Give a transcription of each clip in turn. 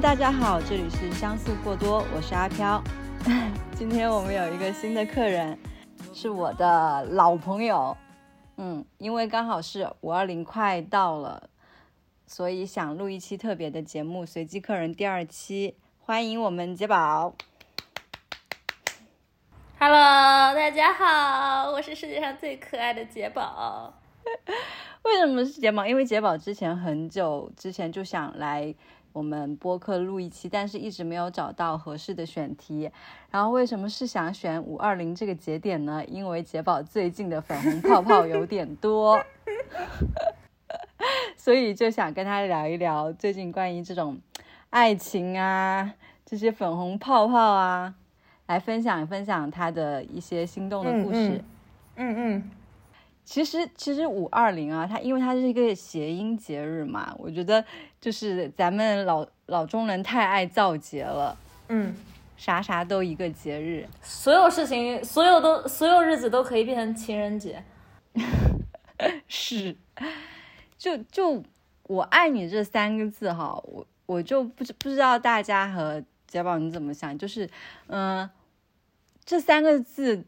大家好，这里是相似过多，我是阿飘。今天我们有一个新的客人，是我的老朋友。嗯，因为刚好是五二零快到了，所以想录一期特别的节目，随机客人第二期，欢迎我们杰宝。Hello，大家好，我是世界上最可爱的杰宝。为什么是杰宝？因为杰宝之前很久之前就想来我们播客录一期，但是一直没有找到合适的选题。然后为什么是想选五二零这个节点呢？因为杰宝最近的粉红泡泡有点多，所以就想跟他聊一聊最近关于这种爱情啊，这些粉红泡泡啊，来分享分享他的一些心动的故事。嗯嗯，其实其实五二零啊，它因为它是一个谐音节日嘛，我觉得就是咱们老老中人太爱造节了，嗯，啥啥都一个节日。所有事情，所有都，所有日子都可以变成情人节。是，就就我爱你这三个字哈，我我就不知不知道大家和杰宝你怎么想，就是嗯、这三个字。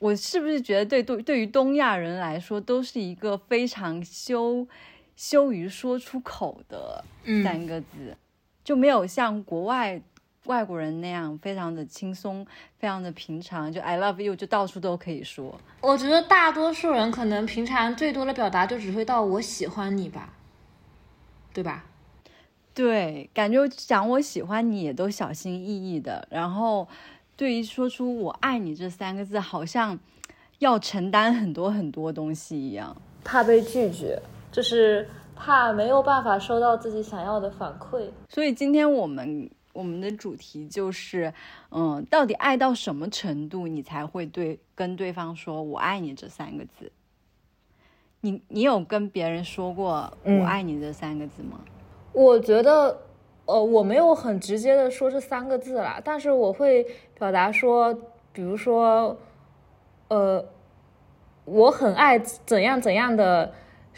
我是不是觉得对对对于东亚人来说，都是一个非常羞羞于说出口的嗯三个字，就没有像国外外国人那样非常的轻松，非常的平常，就 I love you 就到处都可以说。我觉得大多数人可能平常最多的表达就只会到“我喜欢你”吧，对吧？对，感觉讲我喜欢你也都小心翼翼的，然后对于说出我爱你这三个字，好像要承担很多很多东西一样。怕被拒绝，就是怕没有办法收到自己想要的反馈。所以今天我们我们的主题就是，嗯，到底爱到什么程度，你才会对跟对方说我爱你这三个字？你你有跟别人说过我爱你这三个字吗？我觉得，呃，我没有很直接的说这三个字啦，但是我会表达说，比如说，呃，我很爱怎样怎样的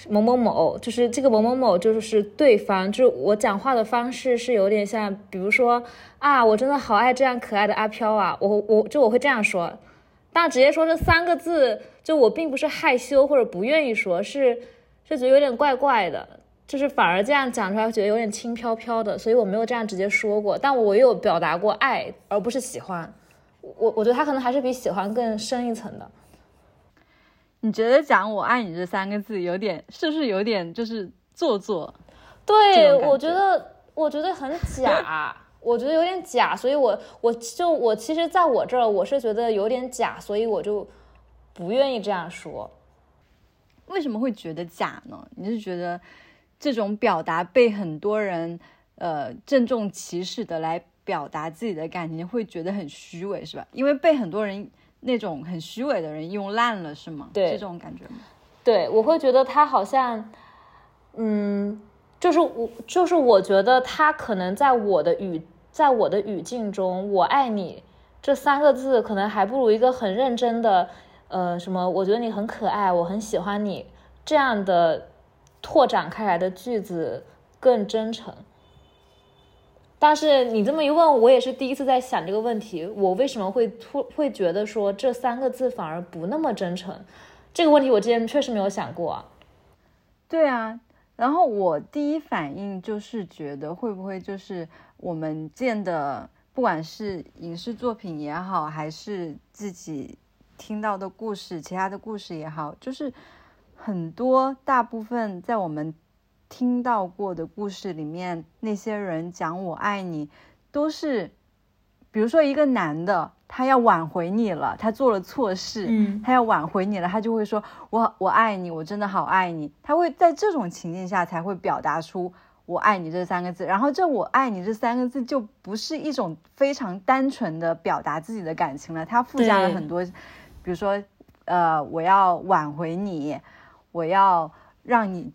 某某某，就是这个某某某就是对方，就是我讲话的方式是有点像，比如说啊，我真的好爱这样可爱的阿飘啊，我我就我会这样说，但直接说这三个字，就我并不是害羞或者不愿意说，是是觉得有点怪怪的。就是反而这样讲出来，觉得有点轻飘飘的，所以我没有这样直接说过，但我也有表达过爱，而不是喜欢。我我觉得他可能还是比喜欢更深一层的。你觉得讲我爱你这三个字有点是不是有点就是做作？对，我觉得我觉得很假，我觉得有点假，所以我我就我其实在我这儿我是觉得有点假，所以我就不愿意这样说。为什么会觉得假呢？你是觉得这种表达被很多人呃郑重其事的来表达自己的感情，会觉得很虚伪是吧？因为被很多人那种很虚伪的人用烂了是吗？对是这种感觉吗？对，我会觉得他好像，嗯，就是我，就是我觉得他可能在我的语，在我的语境中，“我爱你”这三个字，可能还不如一个很认真的，呃，什么，我觉得你很可爱，我很喜欢你这样的拓展开来的句子更真诚。但是你这么一问，我也是第一次在想这个问题，我为什么会突会觉得说这三个字反而不那么真诚？这个问题我之前确实没有想过。对啊，然后我第一反应就是觉得会不会就是我们见的，不管是影视作品也好，还是自己听到的故事，其他的故事也好，就是很多大部分在我们听到过的故事里面，那些人讲我爱你，都是比如说一个男的，他要挽回你了，他做了错事，嗯他要挽回你了，他就会说我我爱你，我真的好爱你。他会在这种情境下才会表达出我爱你这三个字，然后这我爱你这三个字就不是一种非常单纯的表达自己的感情了，它附加了很多，比如说呃我要挽回你，我要让你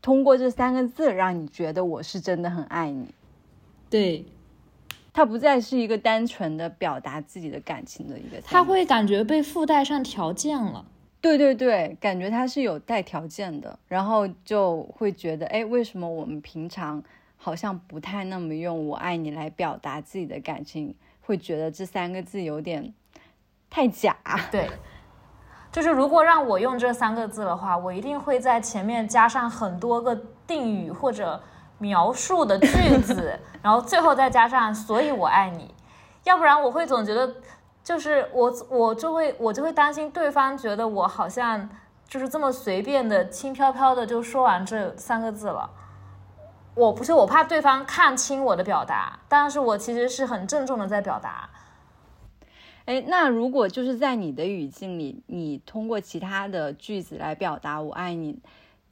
通过这三个字让你觉得我是真的很爱你。对，它不再是一个单纯的表达自己的感情的一个，他会感觉被附带上条件了。对对对，感觉他是有带条件的，然后就会觉得，哎，为什么我们平常好像不太那么用“我爱你”来表达自己的感情，会觉得这三个字有点太假。对，就是如果让我用这三个字的话，我一定会在前面加上很多个定语或者描述的句子，然后最后再加上“所以我爱你”，要不然我会总觉得，就是我我就会我就会担心对方觉得我好像就是这么随便的、轻飘飘的就说完这三个字了。我不是我怕对方看清我的表达，但是我其实是很郑重的在表达。哎，那如果就是在你的语境里，你通过其他的句子来表达“我爱你”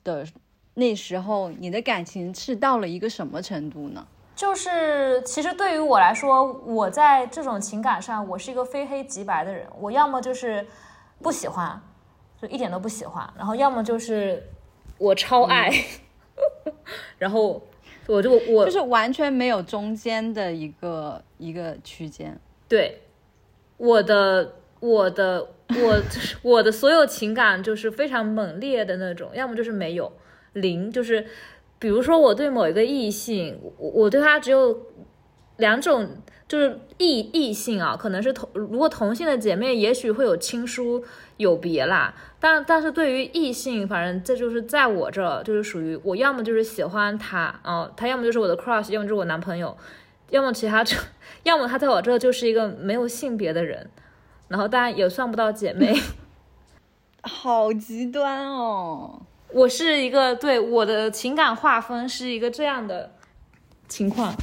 的那时候，你的感情是到了一个什么程度呢？就是其实对于我来说，我在这种情感上，我是一个非黑即白的人。我要么就是不喜欢，就一点都不喜欢；然后要么就是我超爱，然后。我就我就是完全没有中间的一个一个区间。对，我的我的我我的所有情感就是非常猛烈的那种，要么就是没有零，就是比如说我对某一个异性，我我对他只有两种。就是异异性啊，可能是同如果同性的姐妹，也许会有亲疏有别啦。但但是对于异性，反正这就是在我这，就是属于我要么就是喜欢他，啊，他要么就是我的 crush，要么就是我男朋友，要么其他这，要么他在我这就是一个没有性别的人，然后当然也算不到姐妹。好极端哦！我是一个对我的情感划分是一个这样的情况。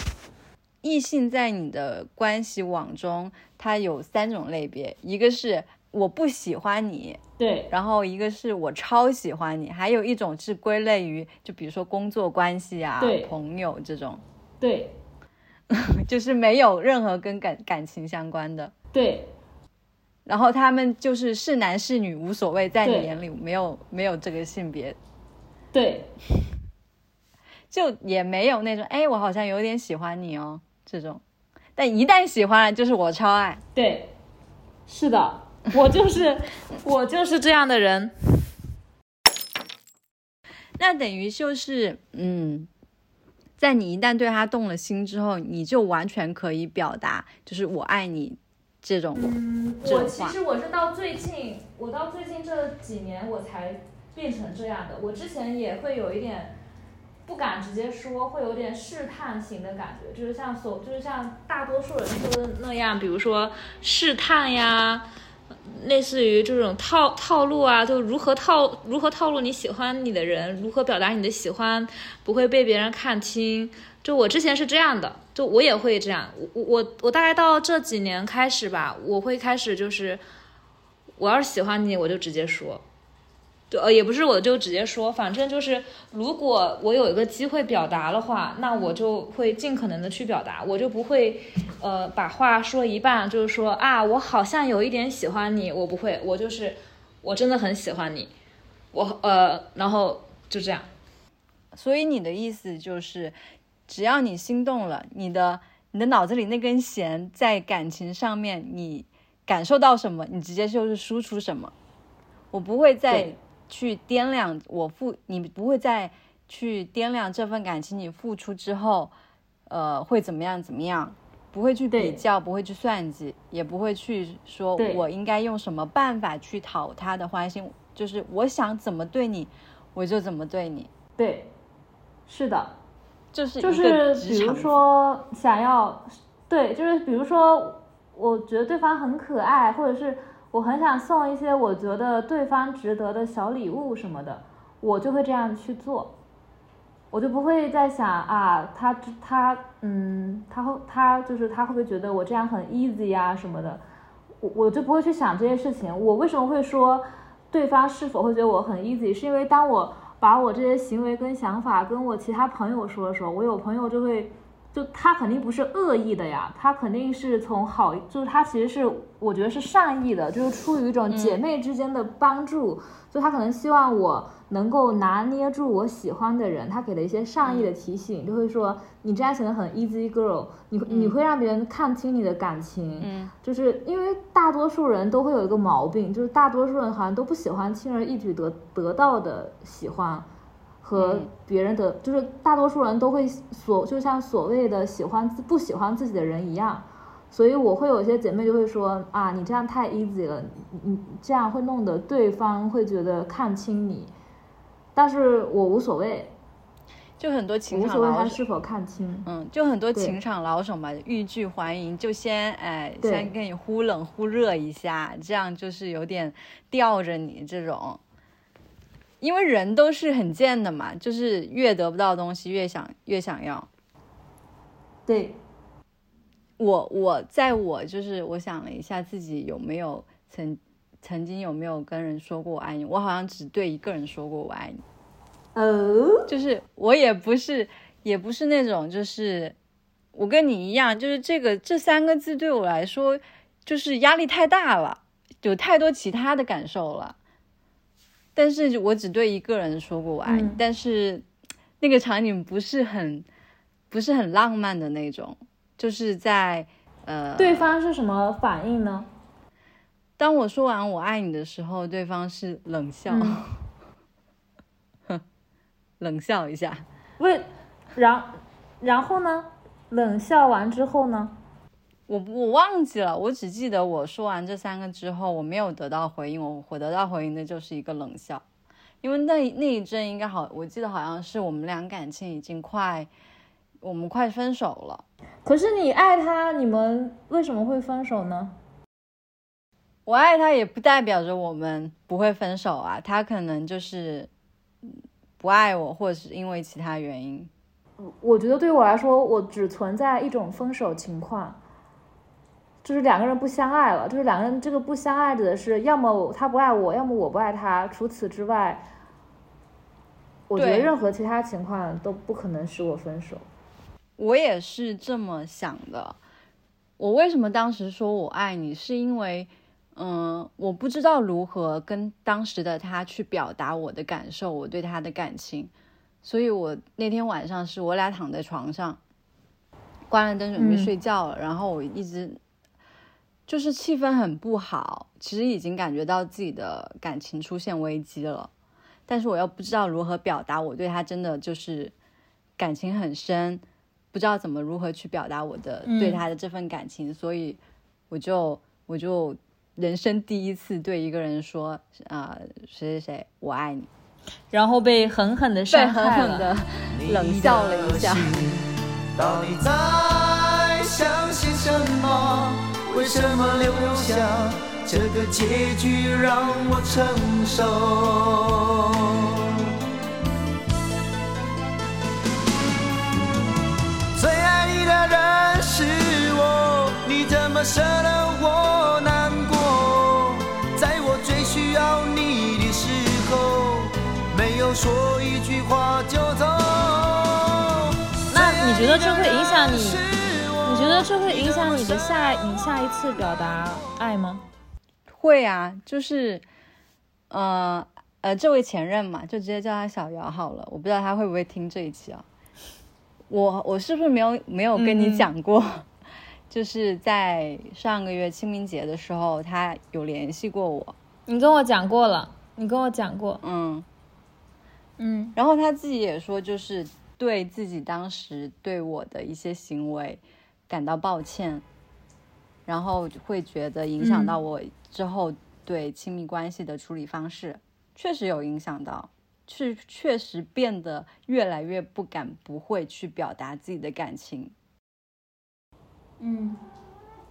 异性在你的关系网中，它有三种类别，一个是我不喜欢你，对，然后一个是我超喜欢你，还有一种是归类于就比如说工作关系啊，朋友这种，对，就是没有任何跟感感情相关的，对，然后他们就是是男是女无所谓，在你眼里没有没有这个性别，对，就也没有那种哎，我好像有点喜欢你哦。这种，但一旦喜欢了，就是我超爱。对，是的，我就是 我就是这样的人。那等于就是，嗯，在你一旦对他动了心之后，你就完全可以表达，就是我爱你这种。嗯，我其实我是到最近，我到最近这几年我才变成这样的。我之前也会有一点。不敢直接说，会有点试探型的感觉，就是像所，就是像大多数人说的那样，比如说试探呀，类似于这种套套路啊，就如何套如何套路你喜欢你的人，如何表达你的喜欢，不会被别人看清。就我之前是这样的，就我也会这样。我我我大概到这几年开始吧，我会开始就是，我要是喜欢你，我就直接说。对，呃，也不是，我就直接说，反正就是，如果我有一个机会表达的话，那我就会尽可能的去表达，我就不会，呃，把话说一半，就是说啊，我好像有一点喜欢你，我不会，我就是，我真的很喜欢你，我呃，然后就这样。所以你的意思就是，只要你心动了，你的你的脑子里那根弦在感情上面，你感受到什么，你直接就是输出什么，我不会再。去掂量我付，你不会再去掂量这份感情，你付出之后，呃，会怎么样怎么样？不会去比较，不会去算计，也不会去说我应该用什么办法去讨他的欢心。就是我想怎么对你，我就怎么对你。对，是的，就是就是比如说想要，对，就是比如说我觉得对方很可爱，或者是。我很想送一些我觉得对方值得的小礼物什么的，我就会这样去做，我就不会再想啊，他他嗯，他会他就是他会不会觉得我这样很 easy 呀什么的，我我就不会去想这些事情。我为什么会说对方是否会觉得我很 easy？是因为当我把我这些行为跟想法跟我其他朋友说的时候，我有朋友就会。就他肯定不是恶意的呀，他肯定是从好，就是他其实是我觉得是善意的，就是出于一种姐妹之间的帮助，就他可能希望我能够拿捏住我喜欢的人，他给了一些善意的提醒，就会说你这样显得很 easy girl，你你会让别人看清你的感情，嗯，就是因为大多数人都会有一个毛病，就是大多数人好像都不喜欢轻而易举得得到的喜欢。和别人的，就是大多数人都会所，就像所谓的喜欢自不喜欢自己的人一样，所以我会有些姐妹就会说啊，你这样太 easy 了，你你这样会弄得对方会觉得看清你，但是我无所谓，就很多情无所谓场老手，他是否看清，嗯，就很多情场老手嘛，欲拒还迎，就先哎先跟你忽冷忽热一下，这样就是有点吊着你这种。因为人都是很贱的嘛，就是越得不到东西越想越想要。对，我我在我就是我想了一下自己有没有曾曾经有没有跟人说过我爱你，我好像只对一个人说过我爱你。哦，就是我也不是，也不是那种，就是我跟你一样，就是这个这三个字对我来说，就是压力太大了，有太多其他的感受了。但是我只对一个人说过我爱你，嗯但是那个场景不是很不是很浪漫的那种，就是在呃，对方是什么反应呢？当我说完我爱你的时候，对方是冷笑，嗯 冷笑一下。为，然然后呢？冷笑完之后呢？我我忘记了，我只记得我说完这三个之后，我没有得到回应，我我得到回应的就是一个冷笑，因为那那一阵应该好，我记得好像是我们俩感情已经快，我们快分手了。可是你爱他，你们为什么会分手呢？我爱他也不代表着我们不会分手啊，他可能就是嗯不爱我，或者是因为其他原因。我觉得对我来说，我只存在一种分手情况，就是两个人不相爱了，就是两个人这个不相爱指的是，要么他不爱我，要么我不爱他。除此之外，我觉得对任何其他情况都不可能使我分手。我也是这么想的。我为什么当时说我爱你，是因为，嗯，我不知道如何跟当时的他去表达我的感受，我对他的感情，所以我那天晚上是我俩躺在床上，关了灯准备嗯睡觉了，然后我一直就是气氛很不好，其实已经感觉到自己的感情出现危机了，但是我又不知道如何表达我对他真的就是感情很深，不知道怎么如何去表达我的嗯对他的这份感情，所以我就我就人生第一次对一个人说啊、谁谁谁我爱你，然后被狠狠的被伤狠狠。的 冷笑了一下。到底在相信什么？为什么留下这个结局让我承受？最爱你的人是我，你怎么舍得我难过？在我最需要你的时候，没有说一句话就走。那你觉得这会影响你？觉得这会影响你的下你下一次表达爱吗？会啊，就是，呃呃，这位前任嘛，就直接叫他小姚好了。我不知道他会不会听这一期啊。我我是不是没有没有跟你嗯讲过？就是在上个月清明节的时候，他有联系过我，你跟我讲过了，你跟我讲过，嗯，嗯然后他自己也说，就是对自己当时对我的一些行为感到抱歉，然后会觉得影响到嗯我之后对亲密关系的处理方式，确实有影响到，是确实变得越来越不敢不会去表达自己的感情。嗯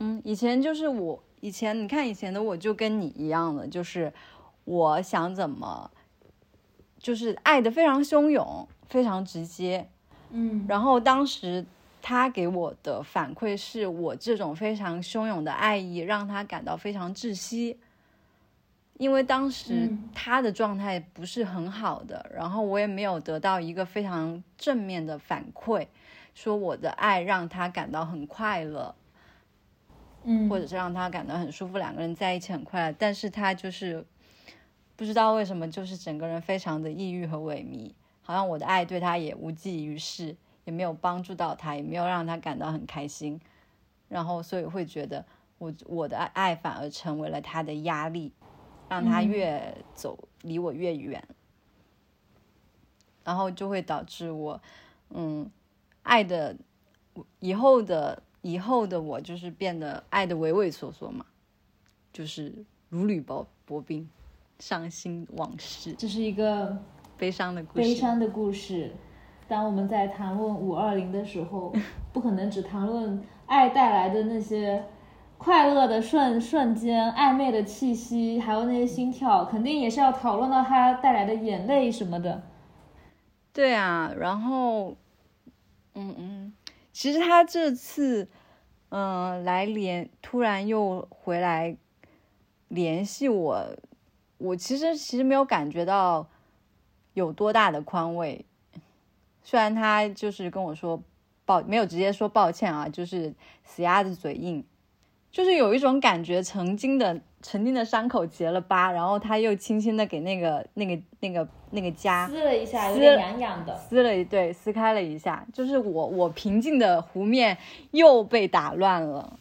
嗯，以前就是我，以前你看以前的我就跟你一样的，就是我想怎么，就是爱的非常汹涌，非常直接。嗯然后当时他给我的反馈是我这种非常汹涌的爱意让他感到非常窒息，因为当时嗯他的状态不是很好的，然后我也没有得到一个非常正面的反馈，说我的爱让他感到很快乐。嗯，或者是让他感到很舒服，两个人在一起很快乐。但是他就是不知道为什么，就是整个人非常的抑郁和萎靡，好像我的爱对他也无济于事，也没有帮助到他，也没有让他感到很开心。然后所以会觉得我我的爱反而成为了他的压力，让他嗯越走离我越远。然后就会导致我，嗯，爱的以后的以后的我就是变得爱的畏畏缩缩嘛，就是如履薄薄冰，伤心往事，这是一个悲伤的故事，悲伤的故事。当我们在谈论五二零的时候，不可能只谈论爱带来的那些快乐的瞬瞬间、暧昧的气息，还有那些心跳，肯定也是要讨论到它带来的眼泪什么的。对啊，然后，嗯嗯，其实他这次，嗯，来联突然又回来联系我，我其实其实没有感觉到有多大的宽慰。虽然他就是跟我说抱，没有直接说抱歉啊，就是死鸭子嘴硬，就是有一种感觉，曾经的曾经的伤口结了疤，然后他又轻轻的给那个那个那个那个痂撕了一下，有点痒痒的，撕了一对，撕开了一下，就是我我平静的湖面又被打乱了。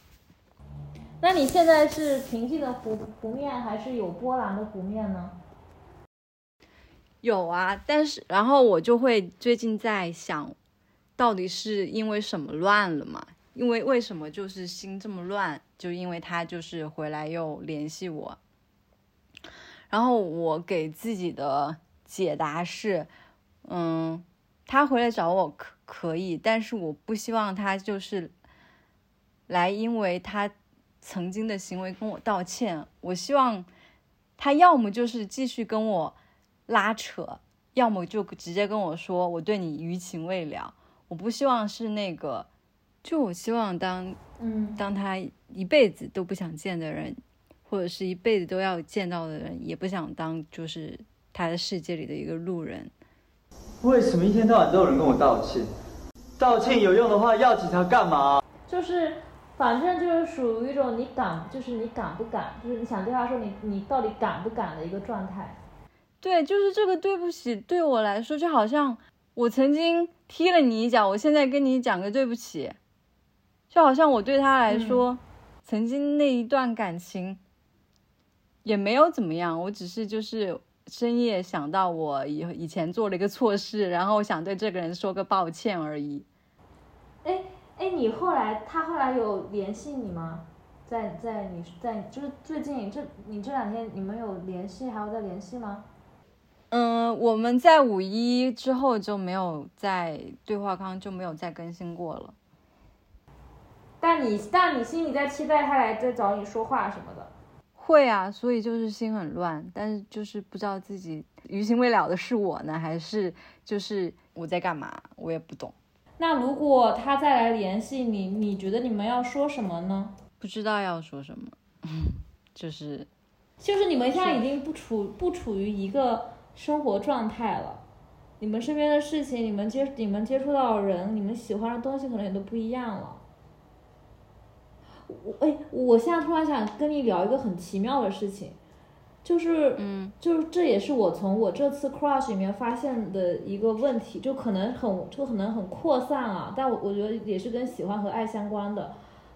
那你现在是平静的湖湖面，还是有波澜的湖面呢？有啊，但是然后我就会最近在想，到底是因为什么乱了嘛？因为为什么就是心这么乱？就因为他就是回来又联系我，然后我给自己的解答是，嗯，他回来找我可可以，但是我不希望他就是来因为他曾经的行为跟我道歉，我希望他要么就是继续跟我。拉扯，要么就直接跟我说我对你余情未了。我不希望是那个，就我希望当嗯，当他一辈子都不想见的人，或者是一辈子都要见到的人，也不想当就是他的世界里的一个路人。为什么一天到晚都有人跟我道歉？道歉有用的话，要警察干嘛？就是反正就是属于一种你敢，就是你敢不敢，就是你想对他说你你到底敢不敢的一个状态。对，就是这个对不起，对我来说就好像我曾经踢了你一脚，我现在跟你讲个对不起，就好像我对他来说，曾经那一段感情也没有怎么样，我只是就是深夜想到我以以前做了一个错事，然后想对这个人说个抱歉而已。哎哎，你后来他后来有联系你吗？在在你在就是最近这你这两天你们有联系，还有在联系吗？嗯，我们在五一之后就没有在对话框就没有再更新过了。但你但你心里在期待他来再找你说话什么的。会啊，所以就是心很乱，但是就是不知道自己余情未了的是我呢，还是就是我在干嘛，我也不懂。那如果他再来联系你，你觉得你们要说什么呢？不知道要说什么，就是就是你们现在已经不处不处于一个。生活状态了，你们身边的事情，你们接你们接触到的人，你们喜欢的东西可能也都不一样了。我哎，我现在突然想跟你聊一个很奇妙的事情，就是，嗯，就是这也是我从我这次 crush 里面发现的一个问题，就可能很就可能很扩散啊，但我我觉得也是跟喜欢和爱相关的，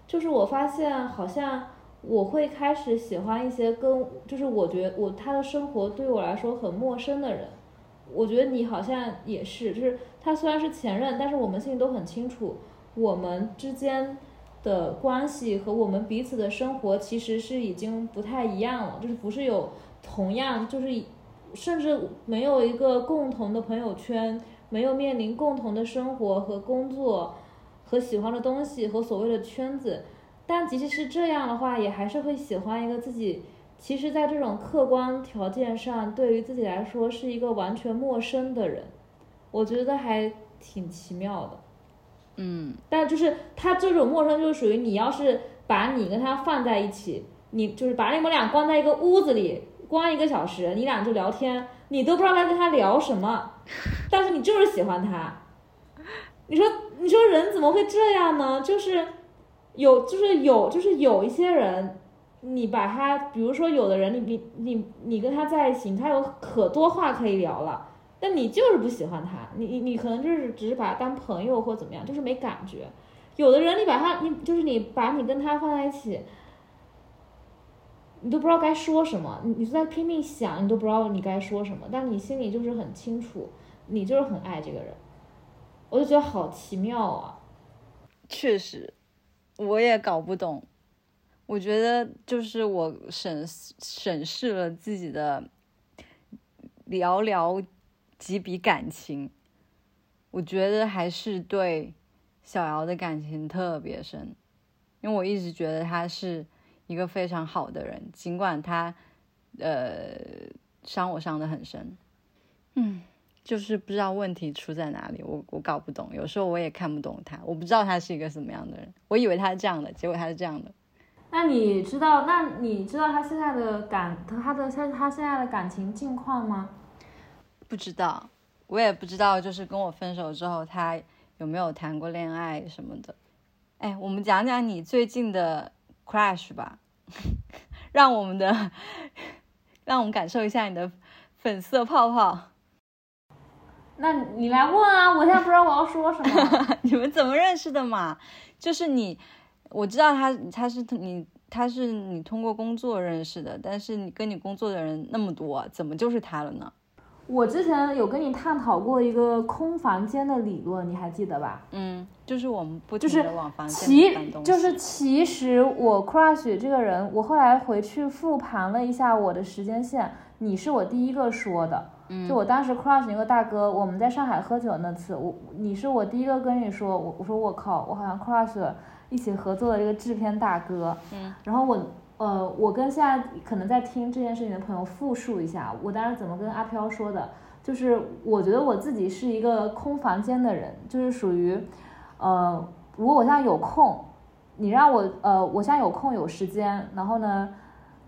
就是我发现好像。我会开始喜欢一些跟，就是我觉得我他的生活对我来说很陌生的人。我觉得你好像也是，就是他虽然是前任，但是我们心里都很清楚，我们之间的关系和我们彼此的生活其实是已经不太一样了，就是不是有同样，就是甚至没有一个共同的朋友圈，没有面临共同的生活和工作和喜欢的东西和所谓的圈子。但即使是这样的话，也还是会喜欢一个自己，其实，在这种客观条件上，对于自己来说是一个完全陌生的人，我觉得还挺奇妙的。嗯，但就是他这种陌生，就是属于你要是把你跟他放在一起，你就是把你们俩关在一个屋子里，关一个小时，你俩就聊天，你都不知道该跟他聊什么，但是你就是喜欢他。你说，你说人怎么会这样呢？就是。有就是有就是有一些人，你把他，比如说有的人，你你你你跟他在一起，他有可多话可以聊了，但你就是不喜欢他，你你你可能就是只是把他当朋友或怎么样，就是没感觉。有的人你把他，你就是你把你跟他放在一起，你都不知道该说什么，你你在拼命想，你都不知道你该说什么，但你心里就是很清楚，你就是很爱这个人，我就觉得好奇妙啊。确实，我也搞不懂。我觉得就是我审审视了自己的寥寥几笔感情，我觉得还是对小姚的感情特别深，因为我一直觉得他是一个非常好的人，尽管他呃伤我伤的很深，嗯。就是不知道问题出在哪里，我我搞不懂，有时候我也看不懂他，我不知道他是一个什么样的人，我以为他是这样的，结果他是这样的。那你知道，那你知道他现在的感，他的他他现在的感情近况吗？不知道，我也不知道，就是跟我分手之后，他有没有谈过恋爱什么的。哎，我们讲讲你最近的 crush 吧，让我们的，让我们感受一下你的粉色泡泡。那你来问啊！我现在不知道我要说什么。你们怎么认识的嘛？就是你，我知道他，他是你，他是你通过工作认识的。但是你跟你工作的人那么多，怎么就是他了呢？我之前有跟你探讨过一个空房间的理论，你还记得吧？嗯，就是我们不就是往房间其就是其实我 crush 这个人，我后来回去复盘了一下我的时间线，你是我第一个说的。就我当时 crush 那个大哥，我们在上海喝酒那次，我你是我第一个跟你说，我我说我靠，我好像 crush 一起合作的这个制片大哥。嗯，然后我呃，我跟现在可能在听这件事情的朋友复述一下，我当时怎么跟阿飘说的，就是我觉得我自己是一个空房间的人，就是属于呃，如果我现在有空，你让我呃，我现在有空有时间，然后呢，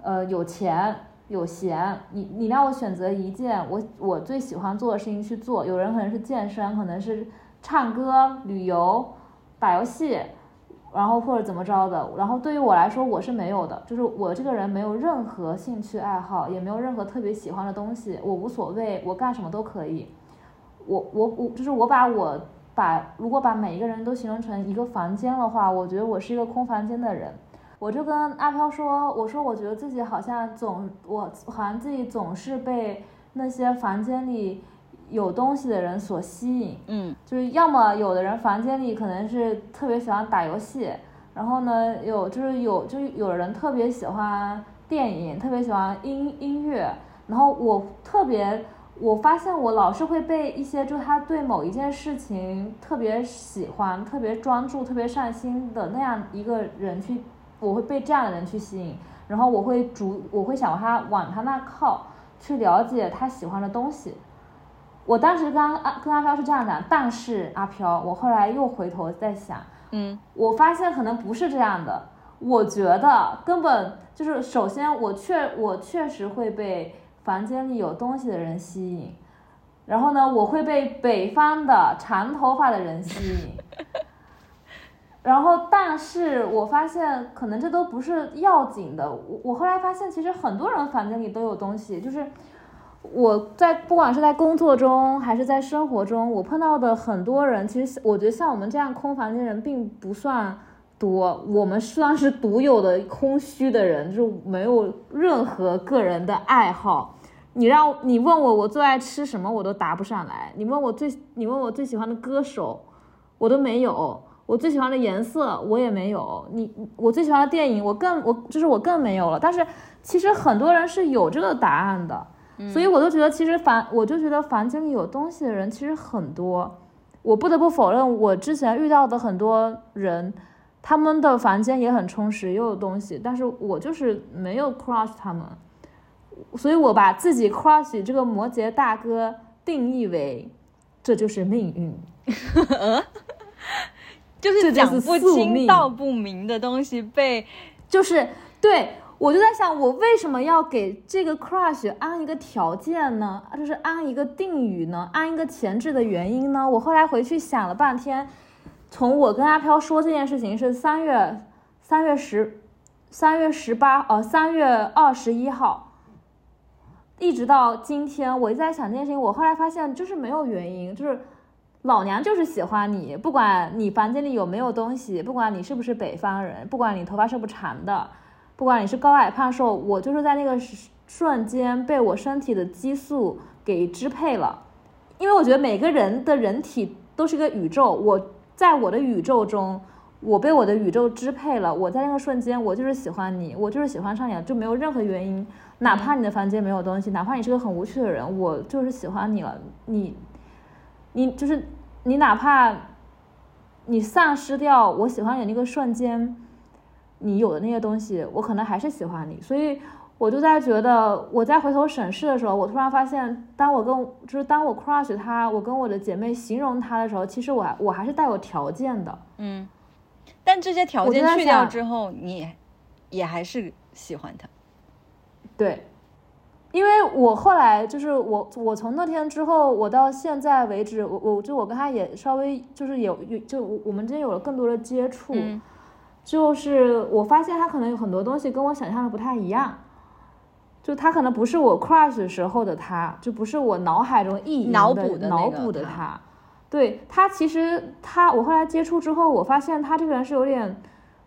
呃，有钱。有闲，你你让我选择一件我我最喜欢做的事情去做。有人可能是健身，可能是唱歌、旅游、打游戏，然后或者怎么着的。然后对于我来说，我是没有的，就是我这个人没有任何兴趣爱好，也没有任何特别喜欢的东西，我无所谓，我干什么都可以。我我我就是我把我把如果把每一个人都形容成一个房间的话，我觉得我是一个空房间的人。我就跟阿飘说，我说我觉得自己好像总，我好像自己总是被那些房间里有东西的人所吸引，嗯，就是要么有的人房间里可能是特别喜欢打游戏，然后呢有就是有就是有人特别喜欢电影，特别喜欢音音乐，然后我特别我发现我老是会被一些就他对某一件事情特别喜欢、特别专注、特别上心的那样一个人去。我会被这样的人去吸引，然后我会逐，我会想他往他那靠，去了解他喜欢的东西。我当时跟阿跟阿飘是这样讲，但是阿飘，我后来又回头在想，嗯，我发现可能不是这样的。我觉得根本就是，首先我确我确实会被房间里有东西的人吸引，然后呢，我会被北方的长头发的人吸引。然后，但是我发现可能这都不是要紧的。我我后来发现，其实很多人房间里都有东西。就是我在不管是在工作中还是在生活中，我碰到的很多人，其实我觉得像我们这样空房间人并不算多。我们算是独有的空虚的人，就没有任何个人的爱好。你让你问我我最爱吃什么，我都答不上来。你问我最你问我最喜欢的歌手，我都没有。我最喜欢的颜色我也没有，你我最喜欢的电影我更我就是我更没有了。但是其实很多人是有这个答案的，所以我都觉得其实房我就觉得房间里有东西的人其实很多。我不得不否认，我之前遇到的很多人，他们的房间也很充实，也有东西，但是我就是没有 crush 他们，所以我把自己 crush 这个摩羯大哥定义为这就是命运。就是讲不清道不明的东西被，就是对我就在想，我为什么要给这个 crush 安一个条件呢？就是安一个定语呢？安一个前置的原因呢？我后来回去想了半天，从我跟阿飘说这件事情是三月三月十三月十八呃三月二十一号，一直到今天，我一直在想这件事情。我后来发现就是没有原因，就是。老娘就是喜欢你，不管你房间里有没有东西，不管你是不是北方人，不管你头发是不长的，不管你是高矮胖瘦，我就是在那个瞬间被我身体的激素给支配了，因为我觉得每个人的人体都是一个宇宙，我在我的宇宙中，我被我的宇宙支配了，我在那个瞬间，我就是喜欢你，我就是喜欢上你，就没有任何原因，哪怕你的房间没有东西，哪怕你是个很无趣的人，我就是喜欢你了，你，你就是你，哪怕你丧失掉我喜欢你那个瞬间，你有的那些东西，我可能还是喜欢你，所以。我就在觉得，我在回头审视的时候，我突然发现，当我跟就是当我 crush 他，我跟我的姐妹形容他的时候，其实我我还是带有条件的。嗯，但这些条件去掉之后，你也还是喜欢他。对，因为我后来就是我我从那天之后，我到现在为止，我我就我跟他也稍微就是有有就我们之间有了更多的接触，就是我发现他可能有很多东西跟我想象的不太一样。就他可能不是我 crush 时候的他，就不是我脑海中意淫脑补的脑补的他。对他，其实他我后来接触之后，我发现他这个人是有点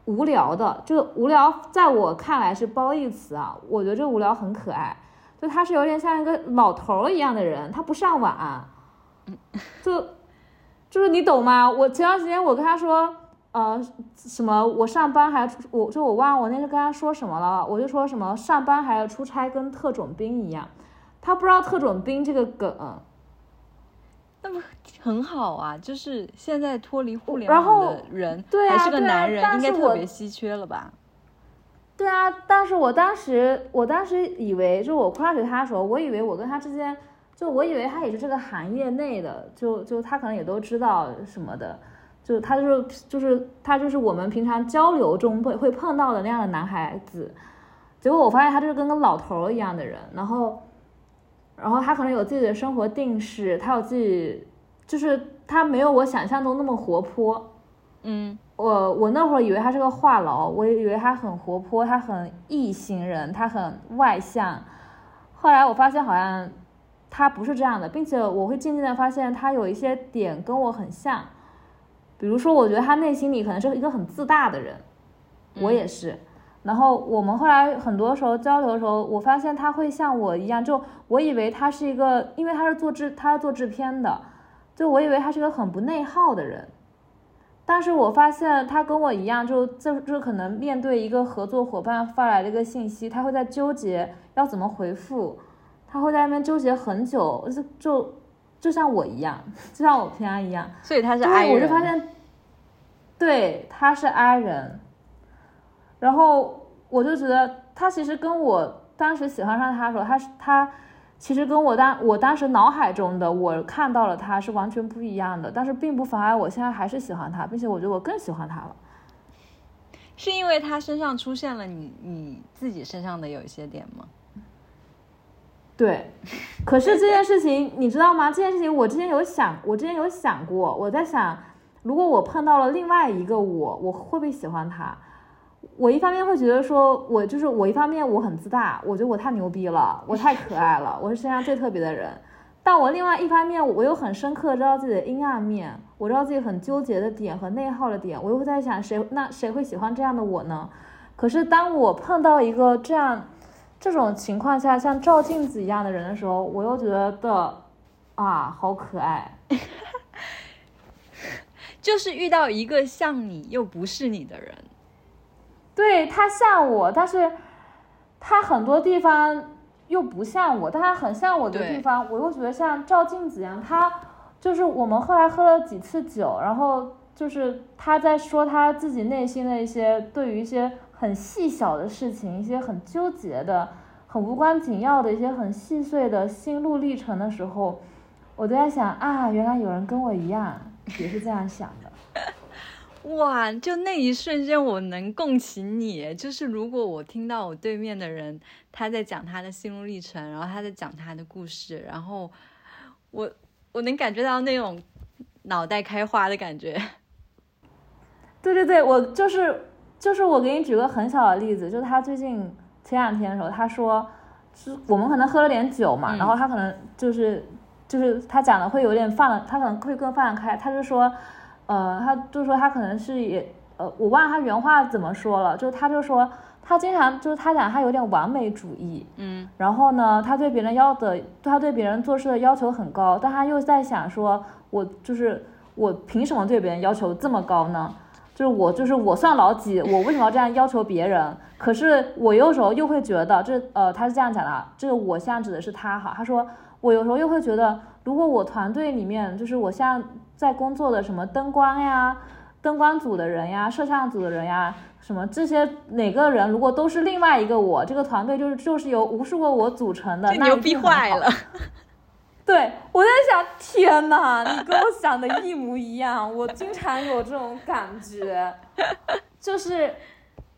无聊的。这个无聊，在我看来是褒义词啊。我觉得这无聊很可爱。就他是有点像一个老头一样的人，他不上网，就就是你懂吗？我前段时间我跟他说。呃，什么？我上班还我就我忘了我那天跟他说什么了，我就说什么上班还要出差，跟特种兵一样。他不知道特种兵这个梗，那么很好啊，就是现在脱离互联网的人，对还是个男人，应该特别稀缺了吧？对啊，但是我当时我当时以为，就我 crush 他的时候，我以为我跟他之间，就我以为他也是这个行业内的，就就他可能也都知道什么的。就他就是就是他就是我们平常交流中会会碰到的那样的男孩子，结果我发现他就是跟个老头一样的人，然后，然后他可能有自己的生活定式，他有自己，就是他没有我想象中那么活泼，嗯，我我那会儿以为他是个话痨，我以为他很活泼，他很异性人，他很外向，后来我发现好像他不是这样的，并且我会渐渐的发现他有一些点跟我很像。比如说，我觉得他内心里可能是一个很自大的人，我也是。然后我们后来很多时候交流的时候，我发现他会像我一样，就我以为他是一个，因为他是做制，他是做制片的，就我以为他是个很不内耗的人。但是我发现他跟我一样，就就就可能面对一个合作伙伴发来的一个信息，他会在纠结要怎么回复，他会在那边纠结很久，就就。就像我一样，就像我平常一样，所以他是 I 人。我就发现，对，他是 I 人。然后我就觉得他其实跟我当时喜欢上他的时候，他是他其实跟我当我当时脑海中的我看到了他是完全不一样的，但是并不妨碍我现在还是喜欢他，并且我觉得我更喜欢他了。是因为他身上出现了你你自己身上的有一些点吗？对，可是这件事情你知道吗？这件事情我之前有想，我之前有想过，我在想，如果我碰到了另外一个我，我会不会喜欢他？我一方面会觉得说，我就是我一方面我很自大，我觉得我太牛逼了，我太可爱了，我是世界上最特别的人。但我另外一方面，我又很深刻知道自己的阴暗面，我知道自己很纠结的点和内耗的点，我又会在想，谁那谁会喜欢这样的我呢？可是当我碰到一个这样。这种情况下，像照镜子一样的人的时候，我又觉得啊，好可爱。就是遇到一个像你又不是你的人，对他像我，但是他很多地方又不像我，但他很像我的地方，我又觉得像照镜子一样。他就是我们后来喝了几次酒，然后就是他在说他自己内心的一些对于一些。很细小的事情，一些很纠结的、很无关紧要的一些很细碎的心路历程的时候，我都在想啊，原来有人跟我一样也是这样想的。哇，就那一瞬间，我能共情你。就是如果我听到我对面的人他在讲他的心路历程，然后他在讲他的故事，然后我我能感觉到那种脑袋开花的感觉。对对对，我就是。就是我给你举个很小的例子，就是他最近前两天的时候，他说是我们可能喝了点酒嘛，然后他可能就是就是他讲的会有点放，他可能会更放得开。他就说，呃，他就说他可能是也呃，我忘了他原话怎么说了，就他就说他经常就是他讲他有点完美主义，嗯，然后呢，他对别人要的，他对别人做事的要求很高，但他又在想说，我就是我凭什么对别人要求这么高呢？就是我就是我算老几，我为什么要这样要求别人？可是我有时候又会觉得，这呃他是这样讲的啊，这个我现在指的是他哈，他说我有时候又会觉得，如果我团队里面就是我现在在工作的什么灯光呀、灯光组的人呀、摄像组的人呀。什么这些哪个人如果都是另外一个我，这个团队就是就是由无数个我组成的，那牛逼坏了。对我在想，天哪，你跟我想的一模一样，我经常有这种感觉，就是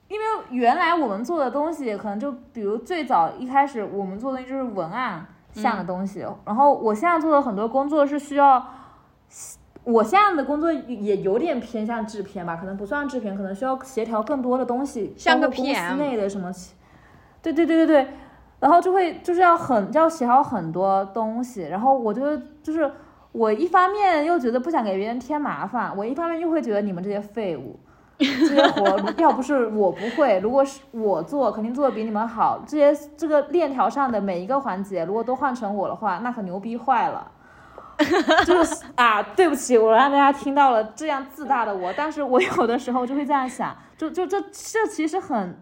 因为原来我们做的东西，可能就比如最早一开始我们做的就是文案像的东西，然后我现在做的很多工作是需要。我现在的工作也有点偏向制片吧，可能不算制片，可能需要协调更多的东西，像个公司内的什么，对对对对对，然后就会就是要很要协调很多东西，然后我就就是我一方面又觉得不想给别人添麻烦，我一方面又会觉得你们这些废物，这些活 要不是我不会，如果是我做，肯定做的比你们好。这些这个链条上的每一个环节，如果都换成我的话，那可牛逼坏了。就是啊，对不起，我让大家听到了这样自大的我，但是我有的时候就会这样想，就就这这其实很，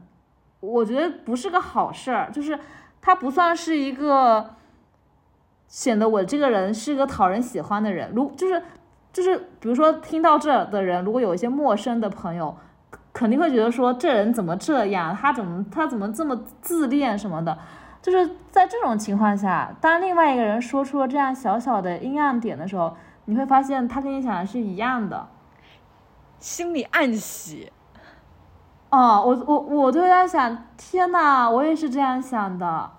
我觉得不是个好事儿，就是它不算是一个显得我这个人是一个讨人喜欢的人。如就是就是比如说听到这的人，如果有一些陌生的朋友，肯定会觉得说这人怎么这样，他怎么他怎么这么自恋什么的。就是在这种情况下，当另外一个人说出了这样小小的阴暗点的时候，你会发现他跟你想的是一样的，心里暗喜。哦，我我我就在想，天呐，我也是这样想的。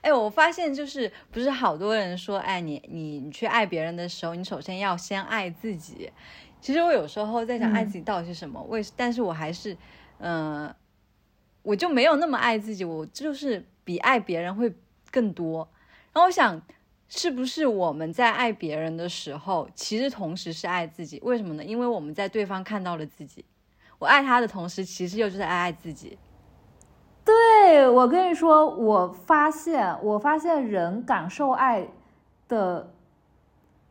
哎，我发现就是不是好多人说，哎，你你你去爱别人的时候，你首先要先爱自己。其实我有时候在想，爱自己到底是什么？为，但是我还是，嗯。我就没有那么爱自己，我就是比爱别人会更多。然后我想，是不是我们在爱别人的时候，其实同时是爱自己？为什么呢？因为我们在对方看到了自己，我爱他的同时，其实又是在爱爱自己。对我跟你说，我发现，我发现人感受爱的，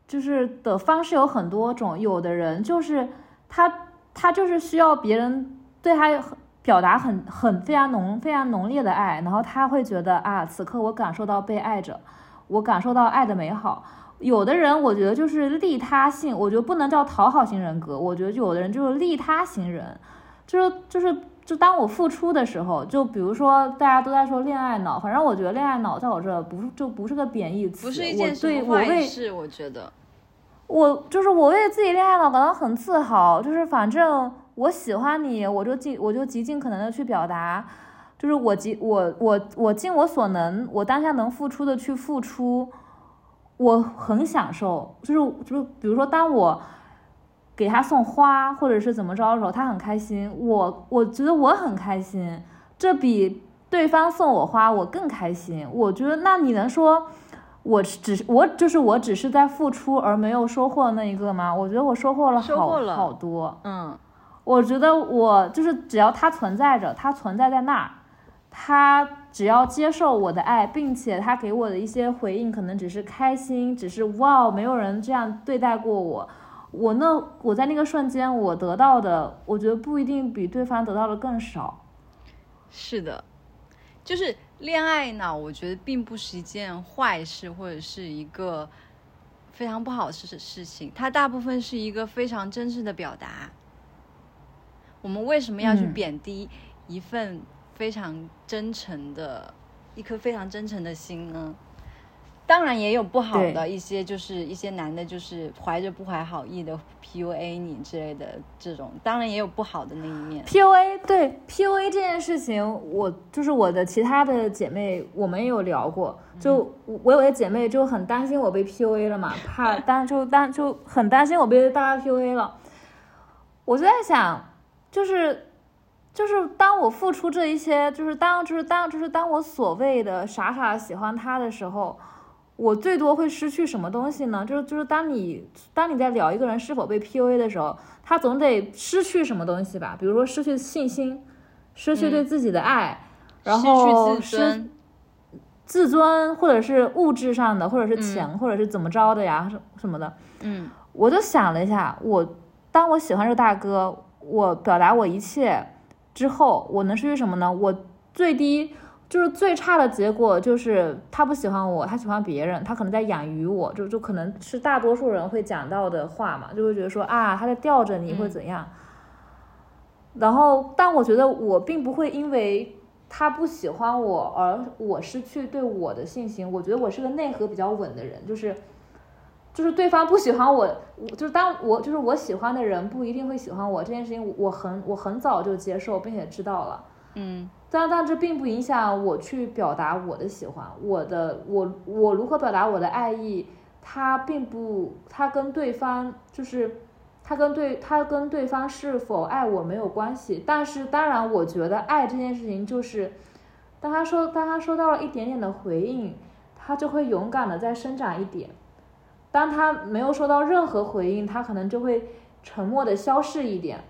就是的方式有很多种。有的人就是他，他就是需要别人对他。表达很很非常浓非常浓烈的爱，然后他会觉得啊，此刻我感受到被爱着，我感受到爱的美好。有的人我觉得就是利他性，我觉得不能叫讨好型人格，我觉得有的人就是利他型人，就是就是就当我付出的时候，就比如说大家都在说恋爱脑，反正我觉得恋爱脑在我这不是就不是个贬义词，不是一件坏事，我觉得，我就是我为自己恋爱脑感到很自豪，就是反正。我喜欢你，我就尽我就极尽可能的去表达，就是我极我我我尽我所能，我当下能付出的去付出，我很享受，就是就是比如说当我给他送花或者是怎么着的时候，他很开心，我我觉得我很开心，这比对方送我花我更开心。我觉得那你能说我只是我就是我只是在付出而没有收获那一个吗？我觉得我收获了好好多，嗯。我觉得我就是只要他存在着，他存在在那儿，他只要接受我的爱，并且他给我的一些回应可能只是开心，只是哇，没有人这样对待过我，我那我在那个瞬间我得到的，我觉得不一定比对方得到的更少。是的，就是恋爱脑，我觉得并不是一件坏事，或者是一个非常不好的事事情，它大部分是一个非常真实的表达。我们为什么要去贬低一份非常真诚的、一颗非常真诚的心呢？当然也有不好的一些，就是一些男的，就是怀着不怀好意的 PUA 你之类的这种，当然也有不好的那一面。PUA 对 PUA 这件事情，我就是我的其他的姐妹，我们也有聊过。就我有些姐妹就很担心我被 PUA 了嘛，怕担就担就很担心我被大家 PUA 了。我就在想。就是，就是当我付出这一些，就是当，就是当，就是当我所谓的傻傻喜欢他的时候，我最多会失去什么东西呢？就是，就是当你，当你在聊一个人是否被 PUA 的时候，他总得失去什么东西吧？比如说失去信心，失去对自己的爱，然失后去自尊，自尊，或者是物质上的，或者是钱，或者是怎么着的呀，什什么的。嗯我就想了一下，我当我喜欢这个大哥，我表达我一切之后，我能失去什么呢？我最低就是最差的结果就是他不喜欢我，他喜欢别人，他可能在养鱼我，就就可能是大多数人会讲到的话嘛，就会觉得说啊，他在吊着你，或怎样。然后，但我觉得我并不会因为他不喜欢我而我失去对我的信心。我觉得我是个内核比较稳的人，就是就是对方不喜欢我，我就是当我就是我喜欢的人不一定会喜欢我这件事情，我很我很早就接受并且知道了。嗯但但这并不影响我去表达我的喜欢，我的我我如何表达我的爱意，他并不，他跟对方就是，他跟对他跟对方是否爱我没有关系。但是当然，我觉得爱这件事情就是，当他说当他收到了一点点的回应，他就会勇敢的再生长一点。当他没有收到任何回应，他可能就会沉默的消逝一点。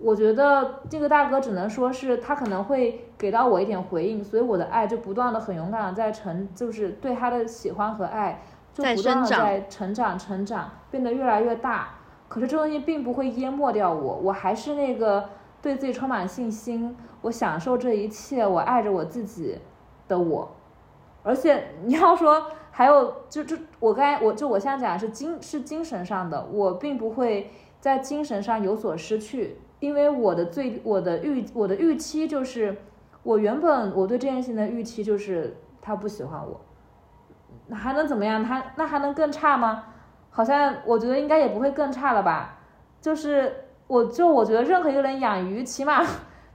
我觉得这个大哥只能说是他可能会给到我一点回应，所以我的爱就不断的很勇敢的在成，就是对他的喜欢和爱就不断的在成长成长，变得越来越大。可是这东西并不会淹没掉我，我还是那个对自己充满信心，我享受这一切，我爱着我自己的我。而且你要说还有就就我刚才我就我现在讲是精是精神上的，我并不会在精神上有所失去，因为我的最我的预我的预期就是我原本我对这件事情的预期就是他不喜欢我，还能怎么样？他那还能更差吗？好像我觉得应该也不会更差了吧。就是我就我觉得任何一个人养鱼，起码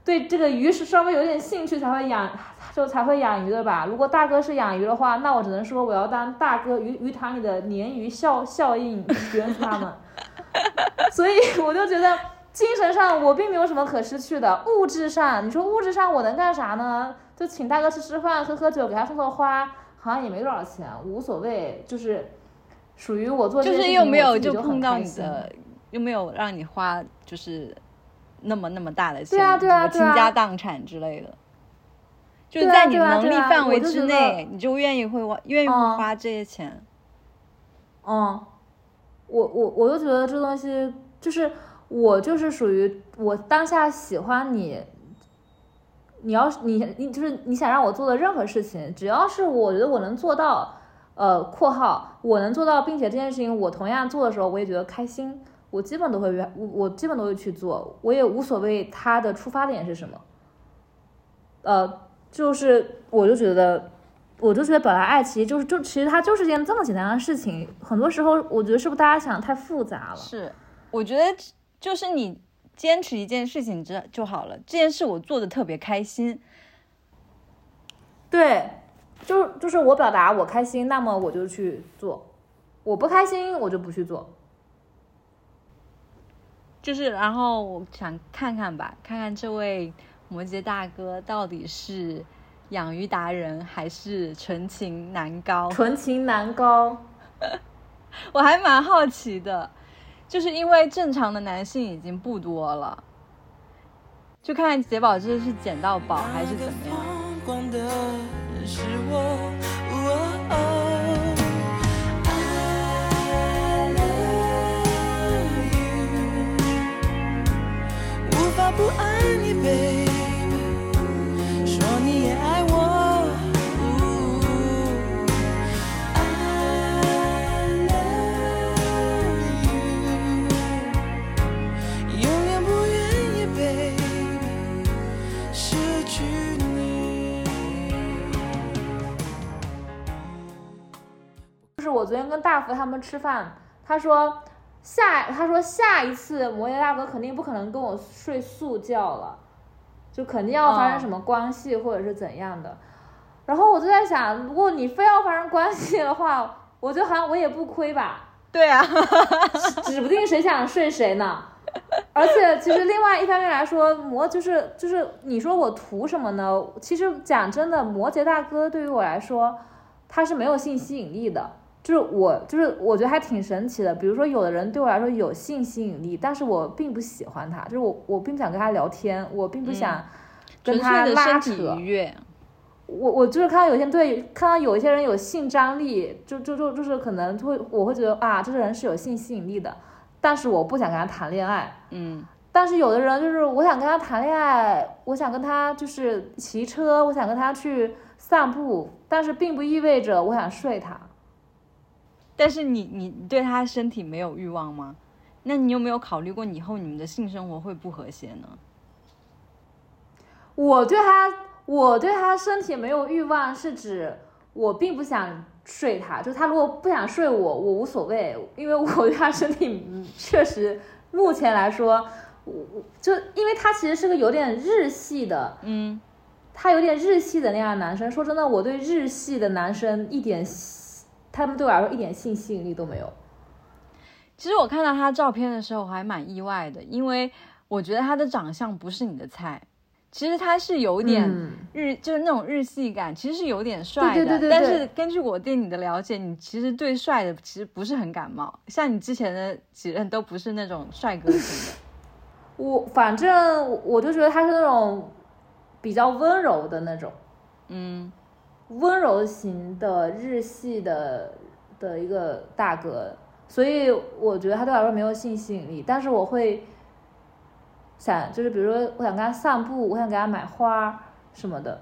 对这个鱼是稍微有点兴趣才会养，就才会养鱼的吧。如果大哥是养鱼的话，那我只能说我要当大哥鱼鱼塘里的鲶鱼效效应卷死他们。所以我就觉得精神上我并没有什么可失去的，物质上你说物质上我能干啥呢？就请大哥吃吃饭、喝喝酒，给他送送花，好像也没多少钱，无所谓，就是属于我做这就是又没有就碰到你的，又没有让你花就是那么那么大的钱，对啊对啊什么倾家荡产之类的。就在你能力范围之内，你就愿意会花，愿意嗯花这些钱。嗯，我我我就觉得这东西就是我就是属于我当下喜欢你，你要是你你就是你想让我做的任何事情，只要是我觉得我能做到，呃，括号我能做到，并且这件事情我同样做的时候，我也觉得开心，我基本都会愿我我基本都会去做，我也无所谓它的出发点是什么，呃，就是我就觉得。我就觉得表达爱其实就是就其实它就是件这么简单的事情，很多时候我觉得是不是大家想的太复杂了？是，我觉得就是你坚持一件事情这就好了。这件事我做的特别开心，对，就就是我表达我开心，那么我就去做；我不开心，我就不去做。就是然后我想看看吧，看看这位摩羯大哥到底是养鱼达人还是纯情男高。纯情男高，我还蛮好奇的，就是因为正常的男性已经不多了，就看看杰宝这是捡到宝还是怎么样。昨天跟大福他们吃饭，他说下他说下一次摩羯大哥肯定不可能跟我睡素觉了，就肯定要发生哦什么关系或者是怎样的。然后我就在想，如果你非要发生关系的话，我就好像我也不亏吧。对啊，指不定谁想睡谁呢。而且其实另外一方面来说，摩就是就是你说我图什么呢？其实讲真的，摩羯大哥对于我来说，他是没有性吸引力的。就是我就是我觉得还挺神奇的。比如说有的人对我来说有性吸引力，但是我并不喜欢他，就是我我并不想跟他聊天，我并不想跟他拉扯愉。悦。我我就是看到有些对看到有一些人有性张力，就就就就是可能会我会觉得啊，这个人是有性吸引力的，但是我不想跟他谈恋爱。嗯，但是有的人就是我想跟他谈恋爱，我想跟他就是骑车，我想跟他去散步，但是并不意味着我想睡他。但是你你你对他身体没有欲望吗？那你有没有考虑过以后你们的性生活会不和谐呢？我对他，我对他身体没有欲望，是指我并不想睡他，就是他如果不想睡我，我无所谓，因为我对他身体嗯确实目前来说，我我就因为他其实是个有点日系的，嗯，他有点日系的那样的男生。说真的，我对日系的男生一点吸，他们对我来说一点性吸引力都没有。其实我看到他照片的时候，我还蛮意外的，因为我觉得他的长相不是你的菜。其实他是有点嗯日，就是那种日系感，其实是有点帅的。对对对对但是根据我对你的了解，你其实对帅的其实不是很感冒，像你之前的几任都不是那种帅哥型的。我反正我就觉得他是那种比较温柔的那种。嗯，温柔型的日系的的一个大哥，所以我觉得他对我说没有性吸引力，但是我会想，就是比如说我想跟他散步，我想给他买花什么的。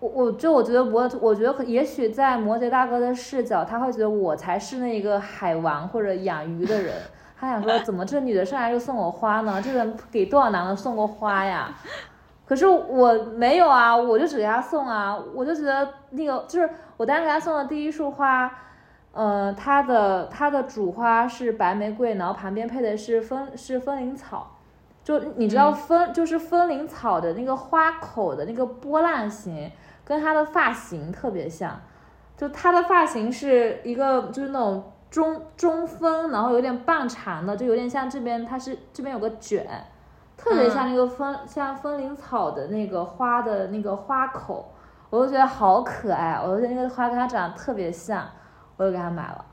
我我就我觉得我我觉得也许在摩羯大哥的视角，他会觉得我才是那个海王或者养鱼的人，他想说怎么这女的上来就送我花呢？这人给多少男的送过花呀？可是我没有啊，我就只给他送啊，我就觉得那个就是我当时给他送的第一束花，呃，它的它的主花是白玫瑰，然后旁边配的是风是风铃草，就你知道风、就是风铃草的那个花口的那个波浪形，跟它的发型特别像，就它的发型是一个就是那种中中分，然后有点半长的，就有点像这边它是这边有个卷。特别像那个风，像风铃草的那个花的那个花口，我就觉得好可爱，我就觉得那个花跟它长得特别像，我就给它买了。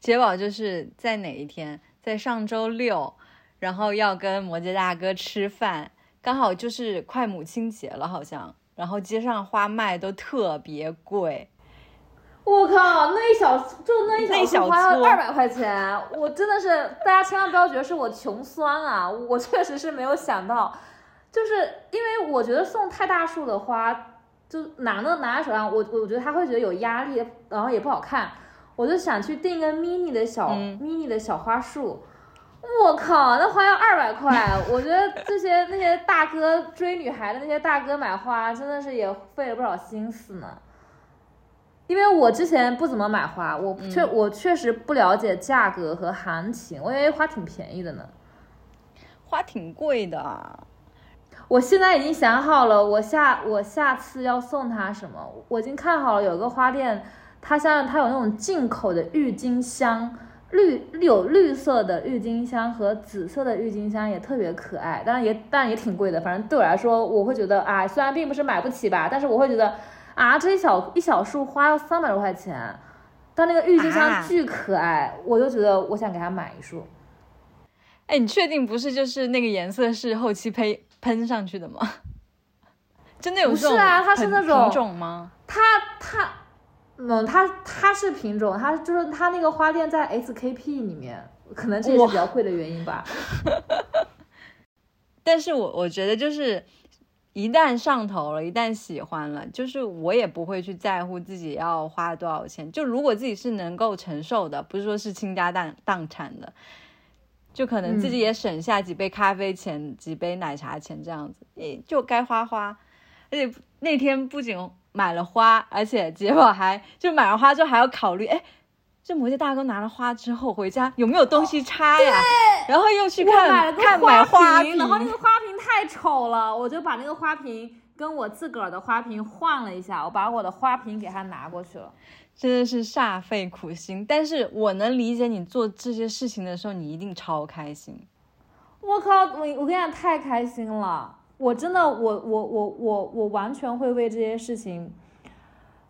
杰宝就是在哪一天，在上周六，然后要跟摩羯大哥吃饭，刚好就是快母亲节了，好像，然后街上花卖都特别贵，我靠，那一小就那一小小束花要撮二百块钱，我真的是大家千万不要觉得是我穷酸啊，我确实是没有想到，就是因为我觉得送太大束的花，就拿那拿在手上，我我觉得他会觉得有压力，然后也不好看，我就想去订一个 mini 的小、嗯 mini 的小花束。我靠，那花要二百块！我觉得这些那些大哥追女孩的那些大哥买花，真的是也费了不少心思呢。因为我之前不怎么买花，我确、我确实不了解价格和行情，我以为花挺便宜的呢。花挺贵的啊。我现在已经想好了，我下我下次要送他什么，我已经看好了，有个花店，它像它有那种进口的郁金香，绿有绿色的郁金香和紫色的郁金香，也特别可爱，但是也当然也挺贵的，反正对我来说，我会觉得啊，虽然并不是买不起吧，但是我会觉得啊，这一小一小束花要三百多块钱，但那个郁金香啊巨可爱，我就觉得我想给他买一束。哎，你确定不是就是那个颜色是后期喷喷上去的吗？真的有不这种是啊它是那种品种吗？它它，嗯，它它是品种，它就是它那个花店在 SKP 里面，可能这也是比较贵的原因吧。但是我我觉得就是一旦上头了，一旦喜欢了，就是我也不会去在乎自己要花多少钱。就如果自己是能够承受的，不是说是倾家荡荡产的，就可能自己也省下几杯咖啡钱、几杯奶茶钱这样子，诶，就该花花。而且那天不仅买了花，而且结果还就买完花之后还要考虑，哎，这摩羯大哥拿了花之后回家有没有东西插呀？然后又去看看买花瓶，然后那个花瓶太丑了，我就把那个花瓶跟我自个儿的花瓶换了一下，我把我的花瓶给他拿过去了。真的是煞费苦心。但是我能理解你做这些事情的时候，你一定超开心。我靠，我我跟你讲，太开心了！我真的，我我我我我完全会为这些事情，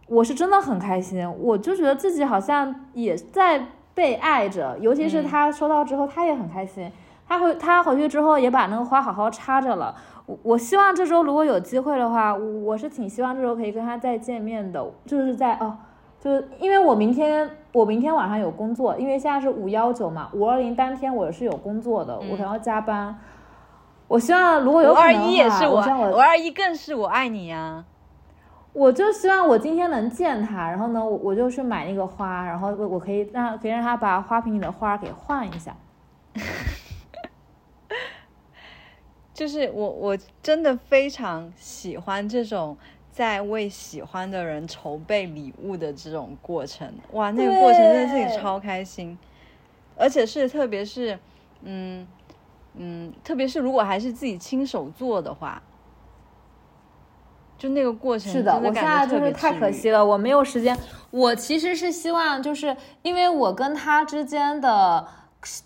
我是真的很开心。我就觉得自己好像也在被爱着，尤其是嗯他收到之后，他也很开心。他回他回去之后也把那个花好好插着了。我我希望这周如果有机会的话，我我是挺希望这周可以跟他再见面的，就是在哦，就是因为我明天我明天晚上有工作，因为现在是五幺九嘛，五二零当天我是有工作的，我还要加班。我希望如果有五二一也是我，五二一更是我爱你啊！我就希望我今天能见他，然后呢，我我就去买那个花，然后我我可以让可以让他把花瓶里的花给换一下。就是我我真的非常喜欢这种在为喜欢的人筹备礼物的这种过程，哇，那个过程真的自己超开心，而且是特别是，嗯嗯，特别是如果还是自己亲手做的话，就那个过程是的，真我现在就是太可惜了，我没有时间。我其实是希望，就是因为我跟他之间的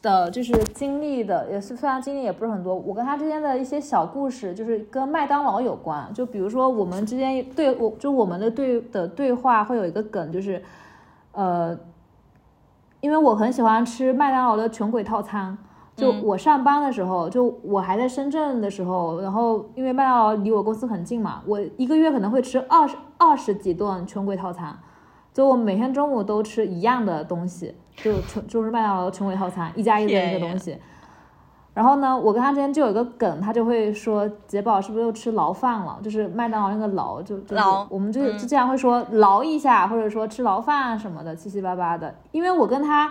的，就是经历的，也是虽然经历也不是很多，我跟他之间的一些小故事，就是跟麦当劳有关。就比如说我们之间对我，就我们的对的对话会有一个梗，就是呃，因为我很喜欢吃麦当劳的穷鬼套餐。就我上班的时候，就我还在深圳的时候，然后因为麦当劳离我公司很近嘛，我一个月可能会吃二十二十几顿穷鬼套餐，就我每天中午都吃一样的东西，就穷就是麦当劳的穷鬼套餐，一加一的一个东西。然后呢，我跟他之间就有一个梗，他就会说杰宝是不是又吃牢饭了？就是麦当劳那个牢，就就是牢我们就嗯就这样会说牢一下，或者说吃牢饭什么的，七七八八的。因为我跟他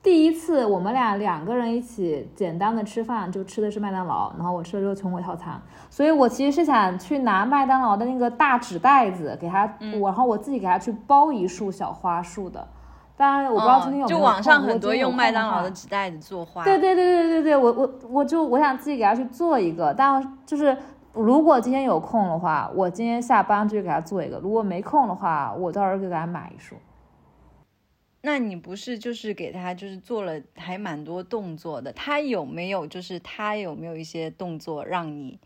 第一次我们俩两个人一起简单的吃饭，就吃的是麦当劳，然后我吃的就是穷鬼套餐，所以我其实是想去拿麦当劳的那个大纸袋子给他，嗯我然后我自己给他去包一束小花束的。当然，我不知道今天有没有空、哦就网上很多用麦当劳的纸袋子做花，对对对对对对，我我我就我想自己给他去做一个，但就是如果今天有空的话，我今天下班就给他做一个；如果没空的话，我到时候就给他买一束。那你不是就是给他就是做了还蛮多动作的？他有没有就是他有没有一些动作让你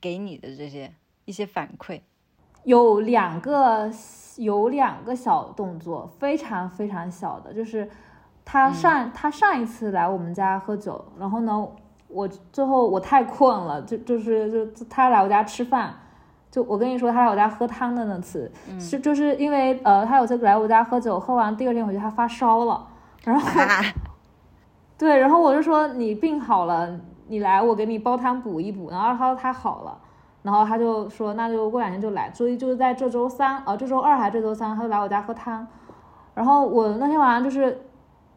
给你的这些一些反馈？有两个有两个小动作，非常非常小的，就是他上、他上一次来我们家喝酒，然后呢，我最后我太困了，就就是就他来我家吃饭。就我跟你说，他来我家喝汤的那次，是就是因为呃，他有次来我家喝酒，喝完第二天回去他发烧了，然后啊，对，然后我就说你病好了，你来我给你煲汤补一补。然后他说他好了，然后他就说那就过两天就来，所以就是在这周三，呃，这周二还是这周三，他就来我家喝汤。然后我那天晚上就是，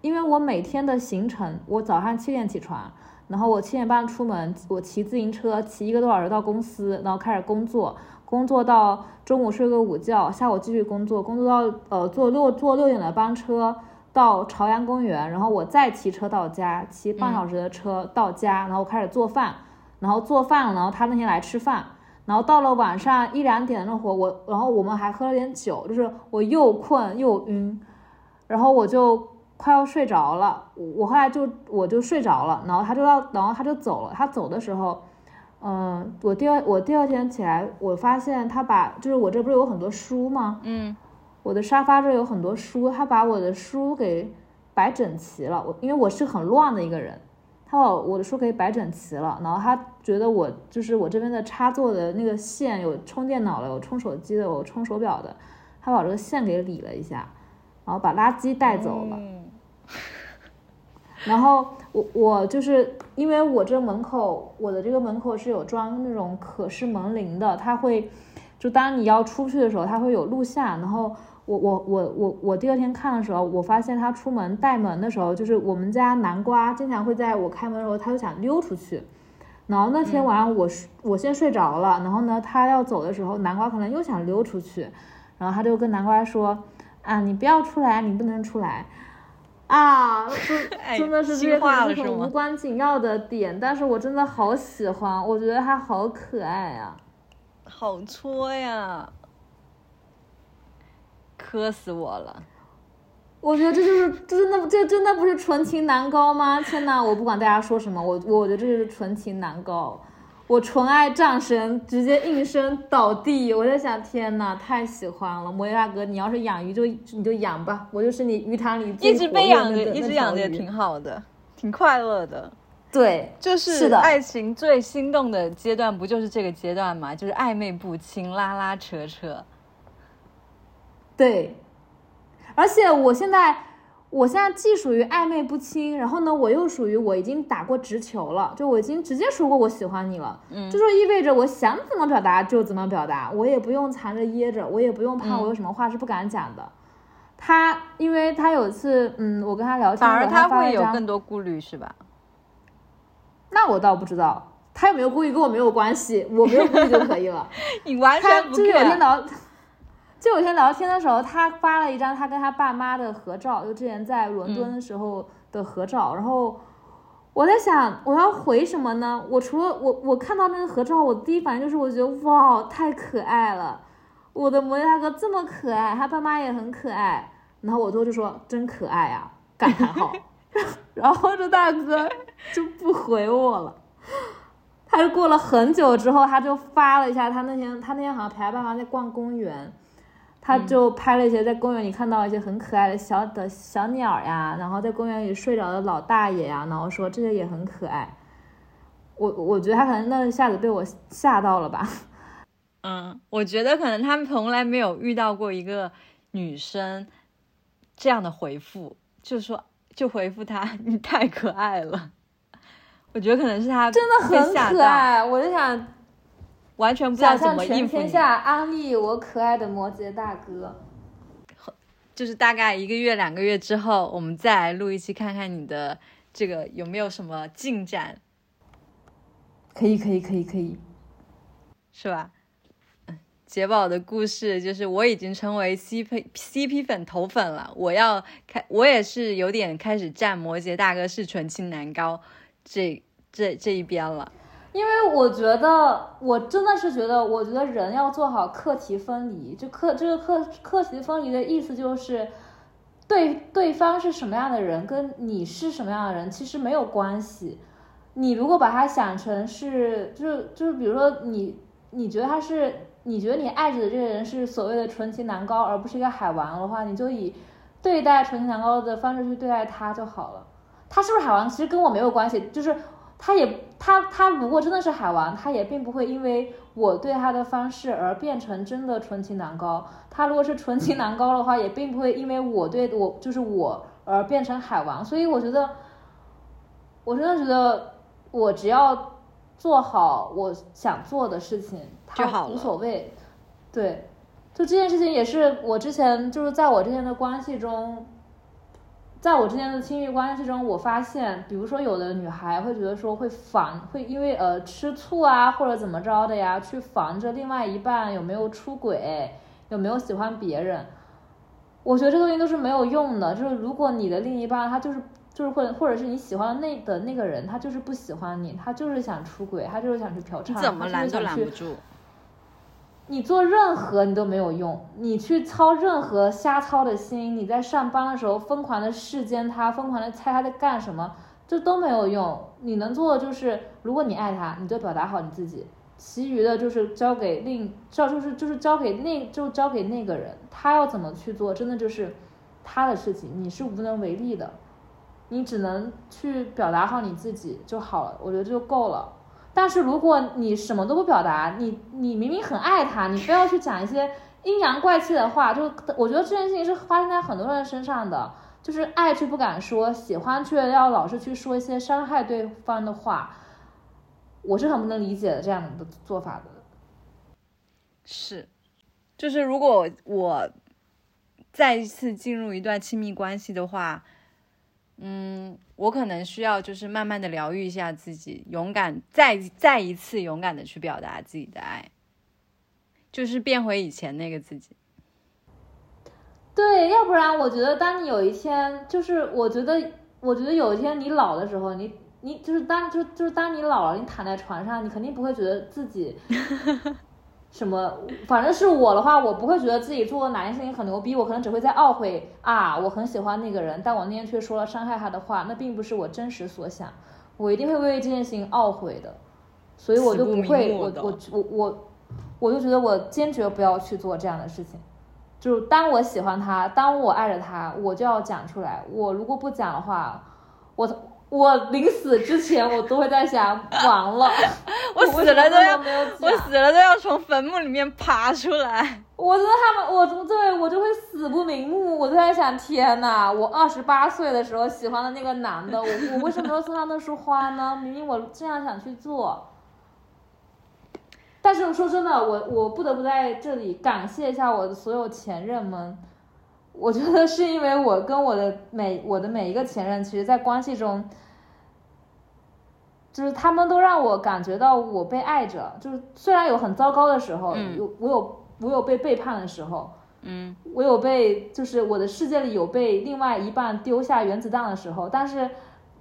因为我每天的行程，我早上七点起床，然后我七点半出门，我骑自行车骑一个多小时到公司，然后开始工作，工作到中午睡个午觉，下午继续工作，工作到呃坐六坐六点的班车到朝阳公园，然后我再骑车到家，骑半小时的车到家，然后开始做饭，然后做饭，然后他那天来吃饭。然后到了晚上一两点那会儿，我然后我们还喝了点酒，就是我又困又晕，然后我就快要睡着了，我我后来就我就睡着了，然后他就要，然后他就走了。他走的时候，嗯、我第二我第二天起来，我发现他把就是我这不是有很多书吗？嗯，我的沙发这有很多书，他把我的书给摆整齐了。我因为我是很乱的一个人，他把我的书给摆整齐了，然后他觉得我就是我这边的插座的那个线有充电脑的，有充手机的，有充手表的，他把这个线给理了一下，然后把垃圾带走了。嗯然后我我就是因为我这门口，我的这个门口是有装那种可视门铃的，它会就当你要出去的时候，它会有录像。然后我我我我我第二天看的时候，我发现他出门带门的时候，就是我们家南瓜经常会在我开门的时候，他就想溜出去。然后那天晚上我睡我先睡着了，然后呢，他要走的时候，南瓜可能又想溜出去，然后他就跟南瓜说：“啊，你不要出来，你不能出来。”啊，就哎真的是这心些可能是很无关紧要的点，但是我真的好喜欢，我觉得他好可爱啊。好戳呀，磕死我了。我觉得这就是这真的这真的不是纯情男高吗？天呐，我不管大家说什么，我我觉得这就是纯情男高。我纯爱战神直接应声倒地，我在想，天呐，太喜欢了！摩耶大哥，你要是养鱼就你就养吧，我就是你鱼塘里一直被养着，一直养着也挺好的，挺快乐的。对，就是爱情最心动的阶段，不就是这个阶段吗？就是暧昧不清，拉拉扯扯。对，而且我现在，我现在既属于暧昧不清，然后呢，我又属于我已经打过直球了，就我已经直接说过我喜欢你了，嗯这就意味着我想怎么表达就怎么表达，我也不用藏着掖着，我也不用怕嗯我有什么话是不敢讲的。他，因为他有一次，嗯，我跟他聊天，反而他会有更多顾虑，是吧？那我倒不知道，他有没有故意跟我没有关系，我没有故意就可以了。你完全就有天 care。聊，就有天聊天的时候，他发了一张他跟他爸妈的合照，就之前在伦敦的时候的合照。然后我在想，我要回什么呢？我除了我我看到那个合照，我第一反应就是我觉得哇，太可爱了，我的摩羯大哥这么可爱，他爸妈也很可爱。然后我最后就说真可爱啊，感叹号。然后这大哥就不回我了。他就过了很久之后，他就发了一下，他那天他那天好像陪他爸妈在逛公园，他就拍了一些在公园里看到一些很可爱的小的小鸟呀，然后在公园里睡着的老大爷呀，然后说这些也很可爱。我我觉得他可能那一下子被我吓到了吧。嗯，我觉得可能他们从来没有遇到过一个女生这样的回复，就说就回复他你太可爱了。我觉得可能是他真的很可爱，我就想完全不知道怎么应付天下安利我可爱的摩羯大哥。就是大概一个月、两个月之后，我们再来录一期，看看你的这个有没有什么进展，可以可以可以可以，是吧？嗯，杰宝的故事就是我已经成为 CP CP 粉头粉了，我要开，我也是有点开始站摩羯大哥是纯情男高这这这一边了。因为我觉得，我真的是觉得，我觉得人要做好课题分离。就课这个课课题分离的意思就是，对对方是什么样的人，跟你是什么样的人其实没有关系。你如果把他想成是，就是就是，比如说你你觉得他是，你觉得你爱着的这个人是所谓的纯情男高，而不是一个海王的话，你就以对待纯情男高的方式去对待他就好了。他是不是海王，其实跟我没有关系，就是他也他他如果真的是海王，他也并不会因为我对他的方式而变成真的纯情男高。他如果是纯情男高的话，也并不会因为我对我就是我而变成海王。所以我觉得，我真的觉得我只要做好我想做的事情，他无所谓。对，就这件事情也是我之前就是在我之前的关系中。在我之前的亲密关系中，我发现，比如说有的女孩会觉得说会防，会因为呃吃醋啊或者怎么着的呀，去防着另外一半有没有出轨，有没有喜欢别人。我觉得这东西都是没有用的，就是如果你的另一半他就是就是或者或者是你喜欢的那的那个人，他就是不喜欢你，他就是想出轨，他就是想去嫖娼，怎么他就是想去拦不住。你做任何你都没有用，你去操任何瞎操的心，你在上班的时候疯狂的视奸他，疯狂的猜他在干什么，这都没有用。你能做的就是，如果你爱他，你就表达好你自己，其余的就是交给另交就是就是交给那就交给那个人，他要怎么去做，真的就是他的事情，你是无能为力的，你只能去表达好你自己就好了，我觉得就够了。但是如果你什么都不表达，你你明明很爱他，你 非要去讲一些阴阳怪气的话，就我觉得这件事情是发生在很多人身上的，就是爱却不敢说，喜欢却要老是去说一些伤害对方的话，我是很不能理解的这样的做法的。是，就是如果我再一次进入一段亲密关系的话，嗯，我可能需要就是慢慢的疗愈一下自己，勇敢再再一次勇敢的去表达自己的爱，就是变回以前那个自己。对，要不然我觉得，当你有一天，就是我觉得，我觉得有一天你老的时候，你你就是当就就是当你老了，你躺在床上，你肯定不会觉得自己什么，反正是我的话，我不会觉得自己做哪件事情很牛逼，我可能只会在懊悔啊，我很喜欢那个人，但我那天却说了伤害他的话，那并不是我真实所想，我一定会为这件事情懊悔的，所以我就不会，我我我我我就觉得我坚决不要去做这样的事情。就是当我喜欢他，当我爱着他，我就要讲出来。我如果不讲的话，我我临死之前，我都会在想，完了，我死了都要，我死了都要从坟墓里面爬出来。我觉得他们，我对我就会死不瞑目。我就在想，天呐，我二十八岁的时候喜欢的那个男的，我我为什么要送他那束花呢？明明我这样想去做。但是说真的，我我不得不在这里感谢一下我的所有前任们。我觉得是因为我跟我的每我的每一个前任，其实，在关系中，就是他们都让我感觉到我被爱着。就是虽然有很糟糕的时候，有我有我有被背叛的时候，嗯，我有被就是我的世界里有被另外一半丢下原子弹的时候，但是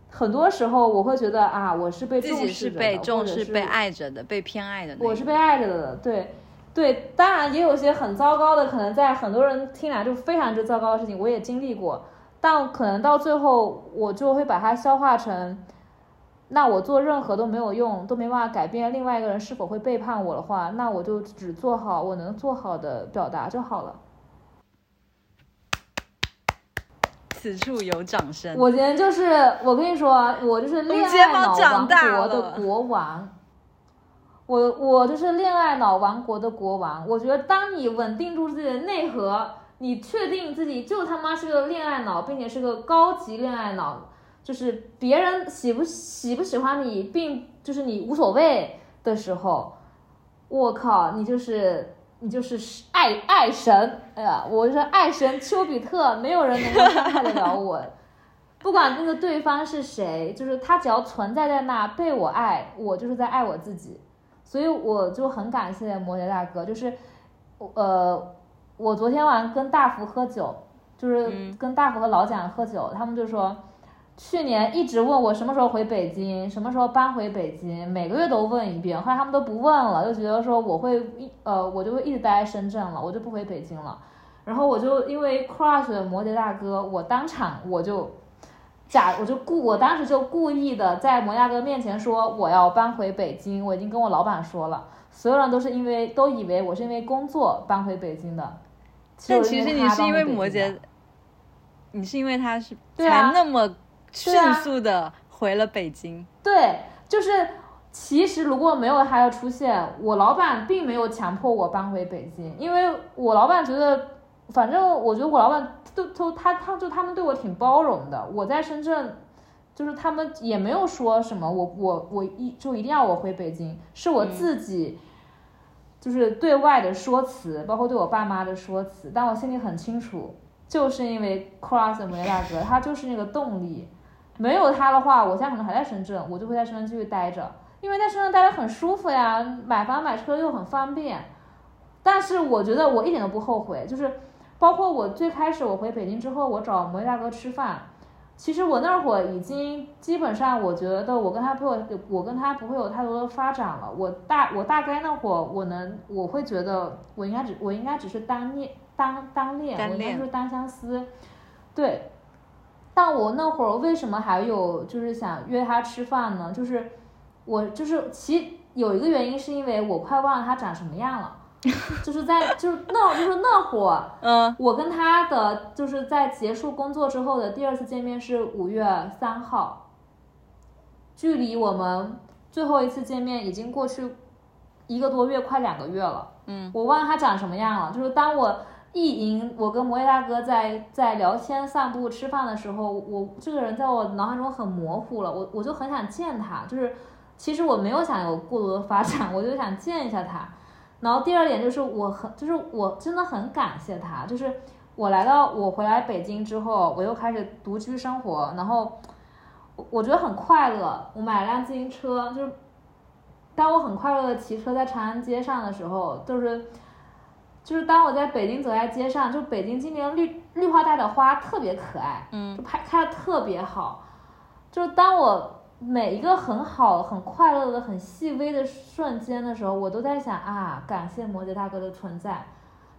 很多时候我会觉得啊，我是被重视的，被重视、被爱着的，被偏爱的。我是被爱着的，对。对，当然也有些很糟糕的，可能在很多人听来就非常之糟糕的事情，我也经历过。但可能到最后，我就会把它消化成，那我做任何都没有用，都没办法改变另外一个人是否会背叛我的话，那我就只做好我能做好的表达就好了。此处有掌声。我今天就是，我跟你说，我就是恋爱脑王国的国王。我我就是恋爱脑王国的国王。我觉得，当你稳定住自己的内核，你确定自己就他妈是个恋爱脑，并且是个高级恋爱脑，就是别人喜不喜不喜欢你，并就是你无所谓的时候，我靠，你就是你就是爱爱神。哎呀，我是爱神丘比特，没有人能够伤害得了我。不管那个对方是谁，就是他只要存在在那，被我爱，我就是在爱我自己。所以我就很感谢摩羯大哥，就是，呃，我昨天晚上跟大福喝酒，就是跟大福和老蒋喝酒，他们就说，去年一直问我什么时候回北京，什么时候搬回北京，每个月都问一遍，后来他们都不问了，就觉得说我会一呃，我就会一直待在深圳了，我就不回北京了，然后我就因为 crush 摩羯大哥，我当场我就。假我就故我当时就故意的在摩亚哥面前说我要搬回北京，我已经跟我老板说了，所有人都是因为都以为我是因为工作搬回北京的，但其实你是因为摩羯，你是因为他是才那么迅速的回了北京。对，就是其实如果没有他的出现，我老板并没有强迫我搬回北京，因为我老板觉得。反正我觉得我老板都都他他就他们对我挺包容的。我在深圳，就是他们也没有说什么，我我我一就一定要我回北京，是我自己，就是对外的说辞，包括对我爸妈的说辞。但我心里很清楚，就是因为 Cross 梅大哥，他就是那个动力。没有他的话，我现在可能还在深圳，我就会在深圳继续待着，因为在深圳待着很舒服呀，买房买车又很方便。但是我觉得我一点都不后悔，就是。包括我最开始我回北京之后，我找摩羯大哥吃饭，其实我那会儿已经基本上，我觉得我跟他不会，我跟他不会有太多的发展了。我大我大概那会儿，我能我会觉得我应该只我应该只是单恋单单恋，我应该是单相思，对。但我那会儿为什么还有就是想约他吃饭呢？就是我就是其有一个原因是因为我快忘了他长什么样了。就是在就是那就是那会儿，嗯，我跟他的就是在结束工作之后的第二次见面是五月三号，距离我们最后一次见面已经过去一个多月，快两个月了。嗯，我忘了他长什么样了。就是当我意淫我跟摩耶大哥在在聊天、散步、吃饭的时候，我这个人在我脑海中很模糊了。我我就很想见他，就是其实我没有想有过多的发展，我就想见一下他。然后第二点就是我很就是我真的很感谢他，就是我来到我回来北京之后，我又开始独居生活，然后我我觉得很快乐。我买了辆自行车，就是当我很快乐的骑车在长安街上的时候，就是就是当我在北京走在街上，就北京今年绿绿化带的花特别可爱，嗯，就拍开的特别好，就是当我。每一个很好、很快乐的、很细微的瞬间的时候，我都在想啊，感谢摩羯大哥的存在，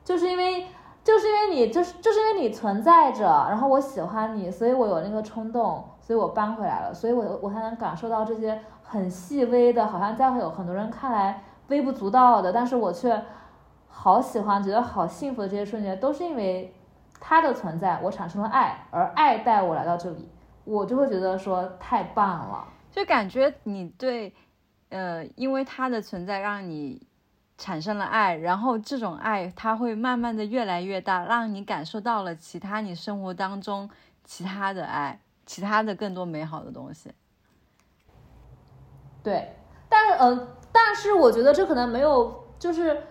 就是因为，就是因为你，就是就是因为你存在着，然后我喜欢你，所以我有那个冲动，所以我搬回来了，所以我我才能感受到这些很细微的，好像在会有很多人看来微不足道的，但是我却好喜欢、觉得好幸福的这些瞬间，都是因为他的存在，我产生了爱，而爱带我来到这里。我就会觉得说太棒了。就感觉你对，呃，因为他的存在让你产生了爱，然后这种爱它会慢慢的越来越大，让你感受到了其他你生活当中其他的爱，其他的更多美好的东西。对，但是呃，但是我觉得这可能没有，就是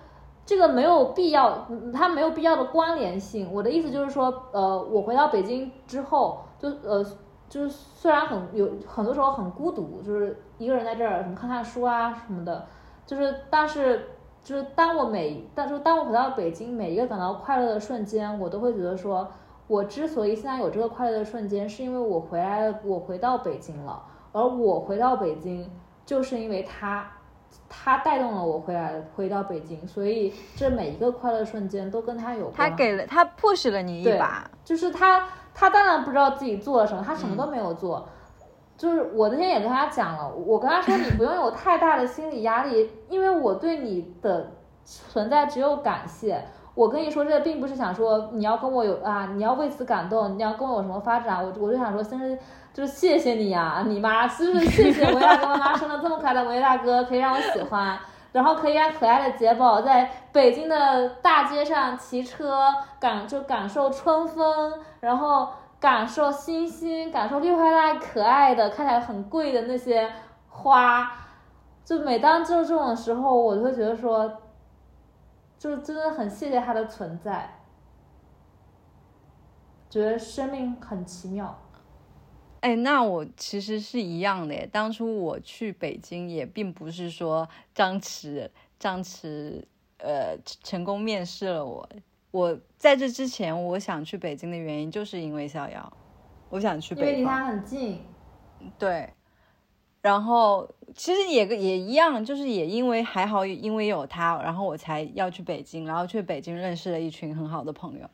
这个没有必要，嗯它没有必要的关联性。我的意思就是说，呃，我回到北京之后，就呃，就是虽然很有很多时候很孤独，就是一个人在这儿什么看看书啊什么的，就是但是就是当我每，但就当我回到北京，每一个感到快乐的瞬间，我都会觉得说，我之所以现在有这个快乐的瞬间，是因为我回来，我回到北京了，而我回到北京。就是因为他，他带动了我回来回到北京，所以这每一个快乐瞬间都跟他有关。他给了他 push 了你一把，就是他他当然不知道自己做了什么，他什么都没有做。就是我那天也跟他讲了，我跟他说你不用有太大的心理压力，因为我对你的存在只有感谢。我跟你说这并不是想说你要跟我有啊，你要为此感动，你要跟我有什么发展，我我就想说，先是。就是谢谢你呀，你妈，就是谢谢维大哥妈妈生了这么可爱的维大哥，可以让我喜欢，然后可以让可爱的杰宝在北京的大街上骑车感就感受春风，然后感受星星，感受绿化带可爱的看起来很贵的那些花，就每当就这种时候，我就会觉得说，就真的很谢谢他的存在，觉得生命很奇妙。哎，那我其实是一样的。当初我去北京也并不是说张弛张弛呃成功面试了我。我在这之前，我想去北京的原因就是因为逍遥，我想去北因为离他很近。对，然后其实也也一样，就是也因为还好，因为有他，然后我才要去北京，然后去北京认识了一群很好的朋友。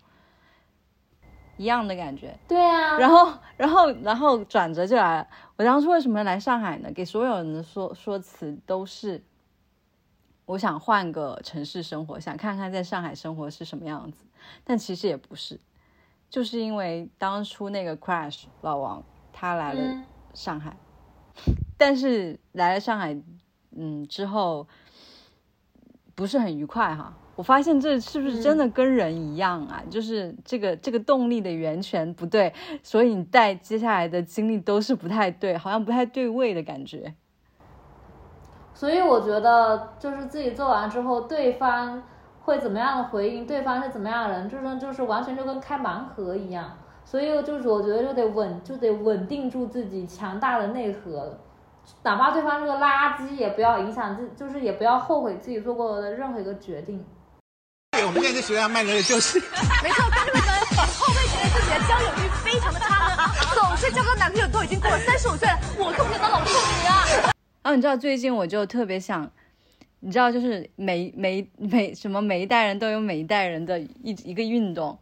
一样的感觉，对啊，然后，然后，然后转折就来了。我当初为什么来上海呢？给所有人的说说辞都是，我想换个城市生活，想看看在上海生活是什么样子。但其实也不是，就是因为当初那个 crash 老王他来了上海，但是来了上海，嗯，之后不是很愉快哈。我发现这是不是真的跟人一样啊？就是这个这个动力的源泉不对，所以你带接下来的经历都是不太对，好像不太对位的感觉。所以我觉得，就是自己做完之后，对方会怎么样的回应，对方是怎么样的人，就是就是完全就跟开盲盒一样。所以就是我觉得就得稳，就得稳定住自己强大的内核，哪怕对方是个垃圾，也不要影响自，就是也不要后悔自己做过的任何一个决定。我们现在学校卖的就是，没错，但是为什么后辈觉得自己的交友率非常的差呢？总是交个男朋友都已经过了三十五岁了，我可不想当老处女啊！然后你知道最近我就特别想，你知道就是每每每什么每一代人都有每一代人的一一个运动，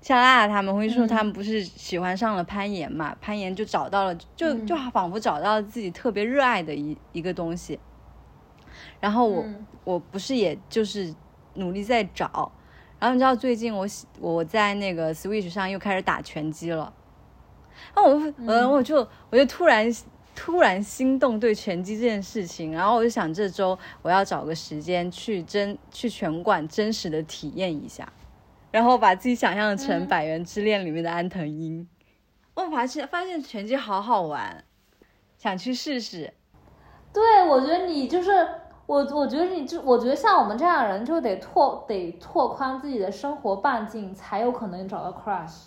像娜娜他们会说他们不是喜欢上了攀岩嘛？攀岩就找到了，就就仿佛找到了自己特别热爱的一一个东西。然后我我不是也就是。努力在找，然后你知道最近我我在那个 Switch 上又开始打拳击了，然后我嗯。我就我就突然突然心动对拳击这件事情，然后我就想这周我要找个时间去真去拳馆真实的体验一下，然后把自己想象成《百元之恋》里面的安藤英，我发现发现拳击好好玩，想去试试。对，我觉得你就是。我我觉得你就我觉得像我们这样的人就得拓得拓宽自己的生活半径，才有可能找到 crush。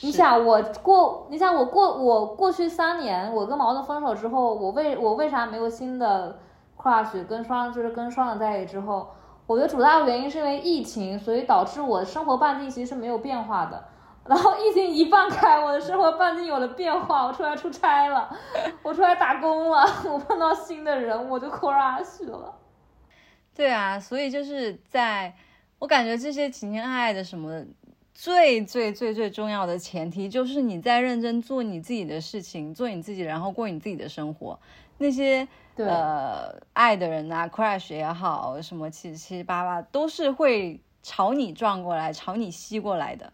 你想我过，你想我过我过去三年，我跟毛子分手之后，我为我为啥没有新的 crush？跟双就是跟双人在一起之后，我觉得主要原因是因为疫情，所以导致我的生活半径其实是没有变化的。然后疫情一放开，我的生活半径有了变化，我出来出差了，我出来打工了，我碰到新的人，我就 crush 了。对啊，所以就是在我感觉这些情情爱爱的什么，最最最最重要的前提就是你在认真做你自己的事情，做你自己，然后过你自己的生活。那些呃爱的人呐，crush 也好，什么七七七八八，都是会朝你撞过来，朝你吸过来的。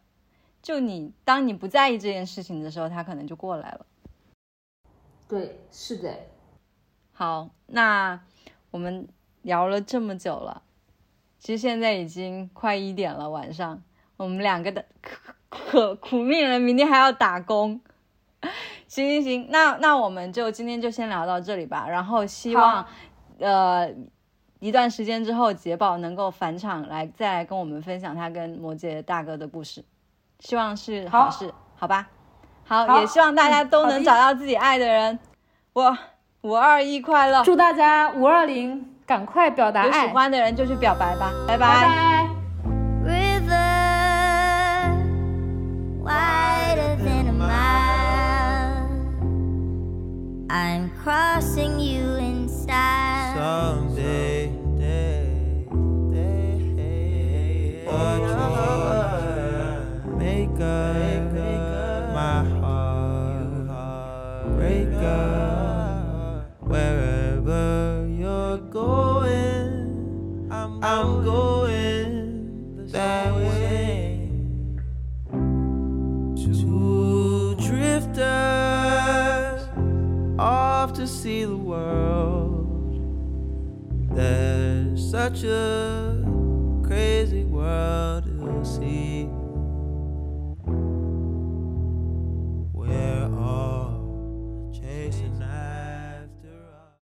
就你当你不在意这件事情的时候，他可能就过来了。对，是的。好，那我们聊了这么久了，其实现在已经快一点了，晚上我们两个的可可苦命人明天还要打工。行行行，那那我们就今天就先聊到这里吧。然后希望呃一段时间之后，杰宝能够返场来再来跟我们分享他跟摩羯大哥的故事，希望是好好事，好吧？好，好也希望大家都能找到自己爱的人。我五二一快乐！祝大家五二零赶快表达有喜，欢的人就去表白吧，拜拜拜。river wider than a mile. I'm crossing you in style. touches